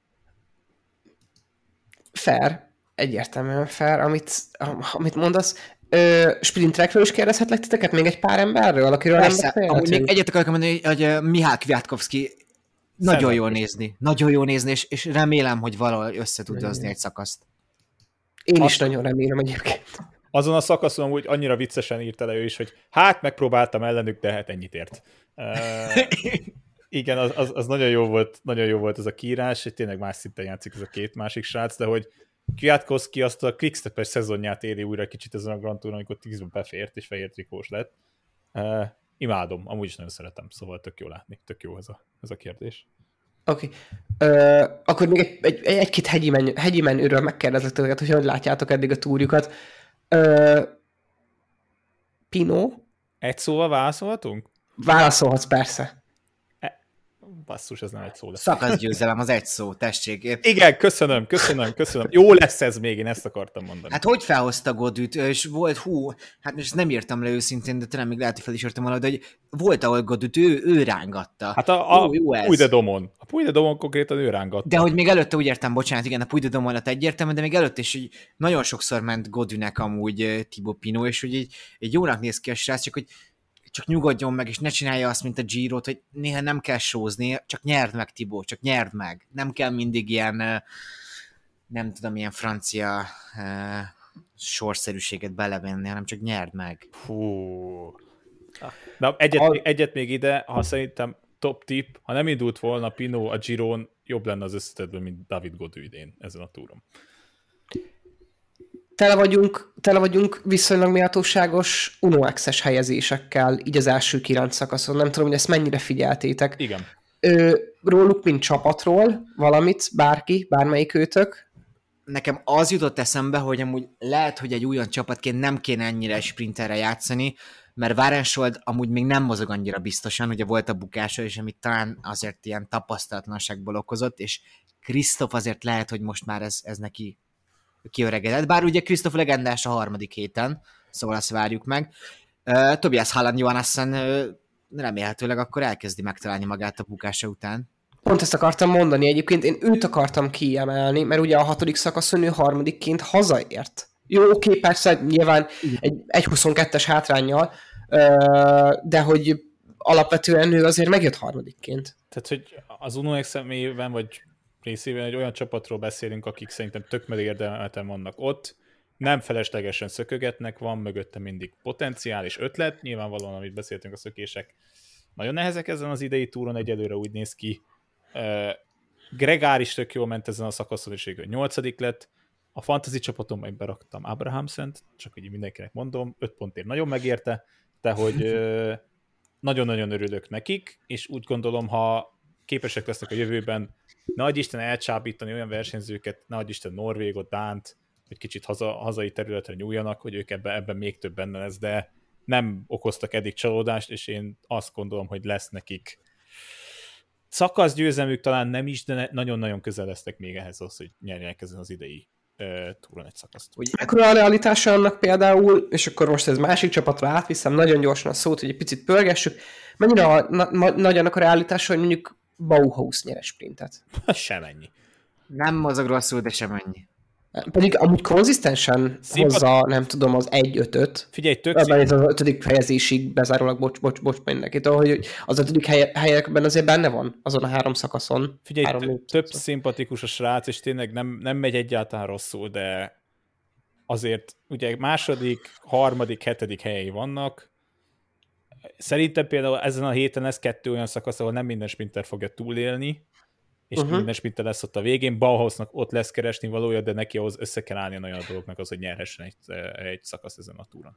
Fair. Egyértelműen fair, amit, amit mondasz. Ö, sprintrekről is kérdezhetlek titeket még egy pár emberről, akiről Persze, nem amúgy még egyet akarok mondani, hogy uh, Mihál Kwiatkowski nagyon jól nézni, nagyon jól nézni, és, és remélem, hogy valahol össze tud hozni egy szakaszt. Én is Azt- nagyon remélem egyébként. Azon a szakaszon úgy annyira viccesen írta le ő is, hogy hát megpróbáltam ellenük, de hát ennyit ért. Uh, igen, az, az, az, nagyon jó volt, nagyon jó volt az a kiírás, hogy tényleg más szinten játszik ez a két másik srác, de hogy Kwiatkowski azt a Quickstep-es szezonját éli újra kicsit ezen a Grand Touron, amikor 10 befért és fehér trikós lett. Uh, imádom, amúgy is nagyon szeretem, szóval tök jó látni, tök jó ez a, ez a kérdés. Oké. Okay. Akkor még egy, egy, egy-két hegyi, menü, hegyi menüről megkérdezlek tőletek, hogy hogy látjátok eddig a túrjukat. Ö, Pino, Egy szóval válaszolhatunk? válaszolhatsz persze. Basszus, ez nem egy szó. Szakaszgyőzelem az egy szó, tessék. Igen, köszönöm, köszönöm, köszönöm. Jó lesz ez még, én ezt akartam mondani. Hát hogy felhozta Godüt, és volt, hú, hát most nem írtam le őszintén, de talán még lehet, hogy fel is írtam valahogy, hogy volt, ahol Godüt, ő, ő rángatta. Hát a, a jó, jó de Domon. A Puy de Domon konkrétan ő rángatta. De hogy még előtte úgy értem, bocsánat, igen, a Puy de Dom alatt egyértelmű, de még előtte is hogy nagyon sokszor ment Godünek amúgy eh, Thibaut Pinot, és hogy így, így jónak néz ki a srác, csak hogy csak nyugodjon meg, és ne csinálja azt, mint a Giro-t, hogy néha nem kell sózni, csak nyerd meg, Tibó, csak nyerd meg. Nem kell mindig ilyen, nem tudom, ilyen francia eh, sorszerűséget belevenni, hanem csak nyerd meg. Fú. Na, egyet, A- még, egyet még ide, ha szerintem top tip, ha nem indult volna Pino a Giron, jobb lenne az összetetben, mint David Godú idén ezen a túron. Tele vagyunk, tele vagyunk viszonylag méltóságos Uno X-es helyezésekkel, így az első kilenc szakaszon. Nem tudom, hogy ezt mennyire figyeltétek. Igen. Ö, róluk, mint csapatról valamit, bárki, bármelyik őtök. nekem az jutott eszembe, hogy amúgy lehet, hogy egy újon csapatként nem kéne ennyire sprinterre játszani, mert Várensold amúgy még nem mozog annyira biztosan, ugye volt a bukása, és amit talán azért ilyen tapasztalatlanságból okozott, és Krisztof azért lehet, hogy most már ez, ez neki kiöregedett, bár ugye Krisztof legendás a harmadik héten, szóval azt várjuk meg. Uh, Tobias Halland Johannessen uh, remélhetőleg akkor elkezdi megtalálni magát a bukása után. Pont ezt akartam mondani egyébként, én őt akartam kiemelni, mert ugye a hatodik szakaszon ő harmadikként hazaért. Jó, oké, persze, nyilván egy 1.22-es hátrányjal, ö, de hogy alapvetően ő azért megjött harmadikként. Tehát, hogy az Uno X személyében, vagy részében egy olyan csapatról beszélünk, akik szerintem tök érdemeten vannak ott, nem feleslegesen szökögetnek, van mögötte mindig potenciál és ötlet, nyilvánvalóan, amit beszéltünk a szökések, nagyon nehezek ezen az idei túron, egyelőre úgy néz ki. Gregár is tök jól ment ezen a szakaszon, és végül nyolcadik lett. A fantasy csapatom meg beraktam Abrahamsent, csak így mindenkinek mondom, öt pontért nagyon megérte, de hogy nagyon-nagyon örülök nekik, és úgy gondolom, ha képesek lesznek a jövőben, nagy Isten elcsábítani olyan versenyzőket, nagy Isten Norvégot, Dánt, hogy kicsit haza, hazai területre nyúljanak, hogy ők ebben, ebben még több benne lesz, de nem okoztak eddig csalódást, és én azt gondolom, hogy lesz nekik szakasz győzelmük talán nem is, de nagyon-nagyon közel lesznek még ehhez az, hogy nyerjenek ezen az idei túron egy szakaszt. Mekkora a realitása annak például, és akkor most ez másik csapatra átviszem nagyon gyorsan a szót, hogy egy picit pörgessük, mennyire a, na, na, nagy annak a realitása, hogy mondjuk Bauhaus nyer sprintet. Sem ennyi. nem mozog rosszul, de sem ennyi. Pedig amúgy konzisztensen Szimpat- hozza, nem tudom, az 1-5-öt. Figyelj, tök Ebben ez az ötödik helyezésig bezárólag, bocs, bocs, bocs mindenkit, hogy az ötödik hely, helyekben azért benne van, azon a három szakaszon. Figyelj, három, több szakaszon. szimpatikus a srác, és tényleg nem, nem megy egyáltalán rosszul, de azért ugye második, harmadik, hetedik helyei vannak. Szerintem például ezen a héten lesz kettő olyan szakasz, ahol nem minden sprinter fogja túlélni, és Uh-huh. minden sprinter lesz ott a végén. Bauhausnak ott lesz keresni valója, de neki ahhoz össze kell állni olyan dolgoknak az, hogy nyerhessen egy, egy szakasz ezen a túron.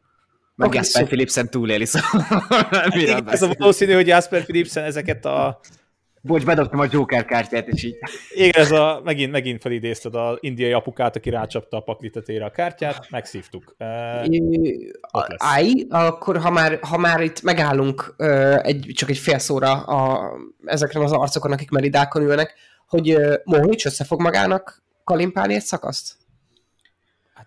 Meg Oké, Jasper szó- Philipsen túléli, szóval Igen, ez a valószínű, hogy Jasper Philipsen ezeket a Bocs, bedobtam a Joker kártyát, és így. Igen, ez a, megint, megint felidézted az indiai apukát, aki rácsapta a paklitetére a kártyát, megszívtuk. Lesz. Állj, akkor ha már, ha már itt megállunk ö, egy, csak egy fél szóra a, ezekre az arcokon, akik meridákon ülnek, hogy ö, Mohoric össze fog magának kalimpálni egy szakaszt?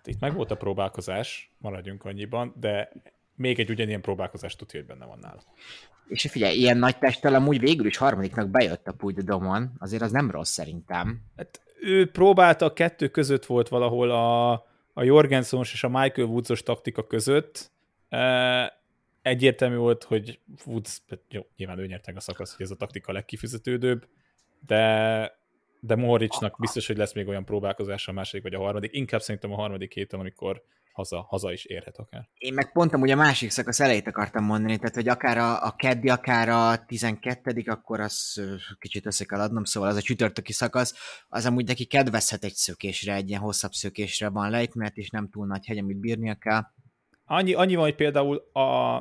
hát itt meg volt a próbálkozás, maradjunk annyiban, de még egy ugyanilyen próbálkozás tudja, hogy benne van nála. És figyelj, ilyen nagy testtel amúgy végül is harmadiknak bejött a Puy de Domon, azért az nem rossz szerintem. Hát ő próbálta, a kettő között volt valahol a, a Jorgenssons és a Michael Woodsos taktika között. Egyértelmű volt, hogy Woods, hát jó, nyilván ő nyerte a szakasz, hogy ez a taktika a legkifizetődőbb, de de Mohoricnak biztos, hogy lesz még olyan próbálkozása a második vagy a harmadik. Inkább szerintem a harmadik héten, amikor haza, haza is érhet akár. Én meg pont amúgy a másik szakasz elejét akartam mondani, tehát hogy akár a, a keddi, akár a 12 akkor az kicsit össze kell adnom, szóval az a csütörtöki szakasz, az amúgy neki kedvezhet egy szökésre, egy ilyen hosszabb szökésre van lejtmenet, és nem túl nagy hegy, amit bírnia kell. Annyi, annyi van, hogy például a,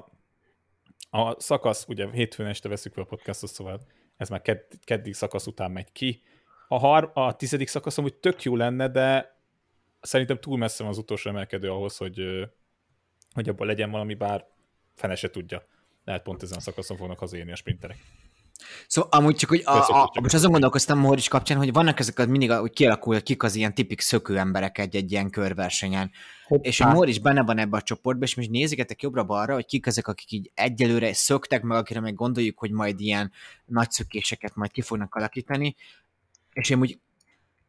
a szakasz, ugye hétfőn este veszük fel a podcastot, szóval ez már kedd, keddig szakasz után megy ki. A, har, a tizedik szakasz amúgy tök jó lenne, de szerintem túl messze van az utolsó emelkedő ahhoz, hogy, hogy abban legyen valami, bár fene se tudja. Lehet pont ezen a szakaszon fognak hazérni a sprinterek. Szóval amúgy csak, hogy a, a, csak most azon gondolkoztam Morics kapcsán, hogy vannak ezek az mindig, hogy kialakul, hogy kik az ilyen tipik szökő emberek egy-egy ilyen körversenyen. Hoppá. És hogy Morics benne van ebbe a csoportba, és most nézigetek jobbra-balra, hogy kik ezek, akik így egyelőre szöktek meg, akire meg gondoljuk, hogy majd ilyen nagy szökéseket majd ki fognak alakítani. És én úgy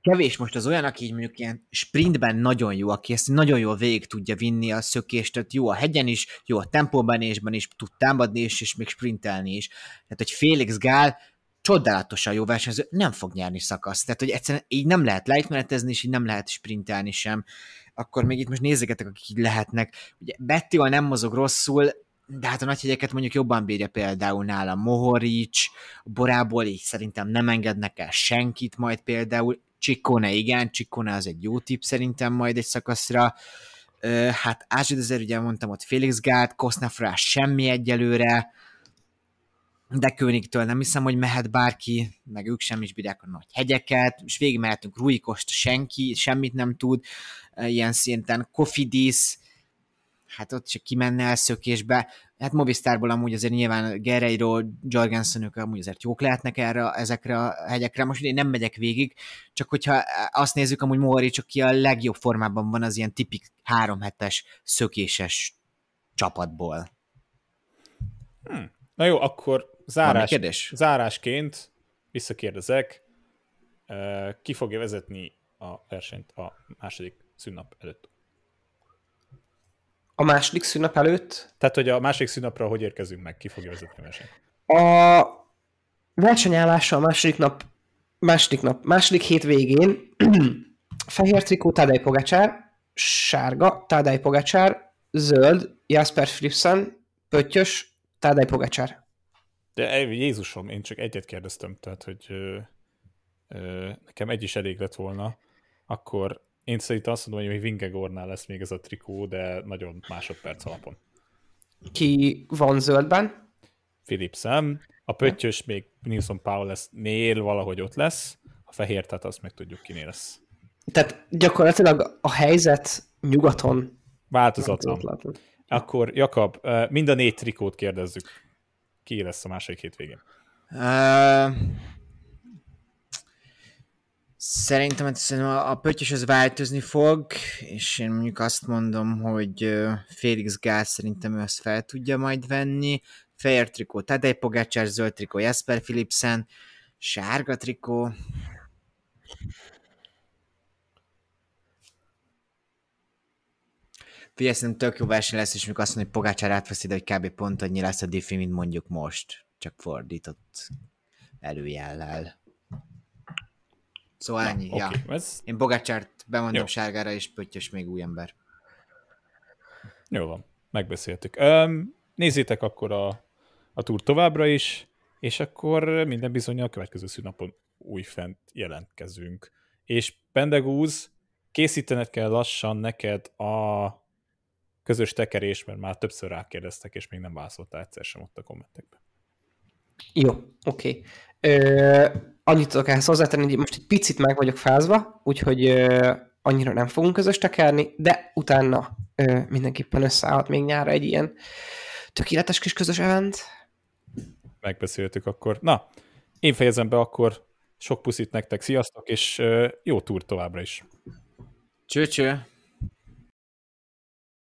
kevés most az olyan, aki így mondjuk ilyen sprintben nagyon jó, aki ezt nagyon jól végig tudja vinni a szökést, tehát jó a hegyen is, jó a tempóbenésben is, tud támadni is, és még sprintelni is. Tehát, hogy Félix Gál csodálatosan jó versenyző, nem fog nyerni szakaszt. Tehát, hogy egyszerűen így nem lehet lejtmenetezni, és így nem lehet sprintelni sem. Akkor még itt most nézegetek, akik így lehetnek. Ugye Bettival nem mozog rosszul, de hát a nagy hegyeket mondjuk jobban bírja például nála Mohoric, Borából így szerintem nem engednek el senkit majd például, Csikkone igen, Csikkone az egy jó tipp szerintem majd egy szakaszra, hát Ázsidezer, ugye mondtam ott Felix Gárt, Kosznafra semmi egyelőre, de Königtől nem hiszem, hogy mehet bárki, meg ők sem is bírják a nagy hegyeket, és végig mehetünk Ruikost, senki, semmit nem tud, ilyen szinten. Kofidis, hát ott csak kimenne el szökésbe, hát Movistarból amúgy azért nyilván Gereiro, Jorgensen, amúgy azért jók lehetnek erre, ezekre a hegyekre, most én nem megyek végig, csak hogyha azt nézzük, amúgy Mohoric, aki a legjobb formában van az ilyen tipik három hetes szökéses csapatból. Na jó, akkor zárás, zárásként visszakérdezek, ö, ki fogja vezetni a versenyt a második szünnap előtt? A második szünnap előtt Tehát, hogy a második szünnapra hogy érkezünk meg, ki fogja vezetni a versenyt? a versenyállása a második nap, második nap, második hét végén fehér trikó Tadej Pogacsár, sárga Tadej Pogacsár, zöld Jasper Philipsen, pöttyös Tadej Pogacsár. De eh, Jézusom, én csak egyet kérdeztem, tehát, hogy ö, ö, nekem egy is elég lett volna, akkor én szerintem azt mondom, hogy Vingegornál lesz még ez a trikó, de nagyon másodperc alapon. Ki van zöldben? Philipsen, a pöttyös még Nilsson Powell lesz, nél valahogy ott lesz, a fehér, tehát azt meg tudjuk kinél lesz. Tehát gyakorlatilag a helyzet nyugaton Változatlan. változatlan. Akkor Jakab, ö, mind a négy trikót kérdezzük. Ki lesz a második hétvégén? Uh, szerintem, hát szerintem a, pöttyös az változni fog, és én mondjuk azt mondom, hogy Félix Gáz szerintem ő azt fel tudja majd venni. Fehér trikó Tadej Pogácsár, zöld trikó Jasper Philipsen, sárga trikó. Figyelj, szerintem tök jó verseny lesz, és mikor azt mondja, hogy Pogácsár átveszi, de hogy kb. pont annyi lesz a diffi, mint mondjuk most. Csak fordított előjellel. Szóval ennyi, ja. Oké, ez Én Bogácsárt bemondom Jó. sárgára, és Pöttyös még új ember. jó van, megbeszéltük. Öm, nézzétek akkor a, a túr továbbra is, és akkor minden bizony a következő szűnapon újfent jelentkezünk. És Pendegúz, készítened kell lassan neked a közös tekerés, mert már többször rákérdeztek, és még nem válaszoltál egyszer sem ott a kommentekben. Jó, oké. Okay. Annyit tudok ehhez hozzátenni, hogy most egy picit meg vagyok fázva, úgyhogy ö, annyira nem fogunk közös tekerni, de utána ö, mindenképpen összeállhat még nyára egy ilyen tökéletes kis közös event. Megbeszéltük akkor. Na, én fejezem be akkor. Sok puszit nektek, sziasztok, és ö, jó túr továbbra is. Cső, cső.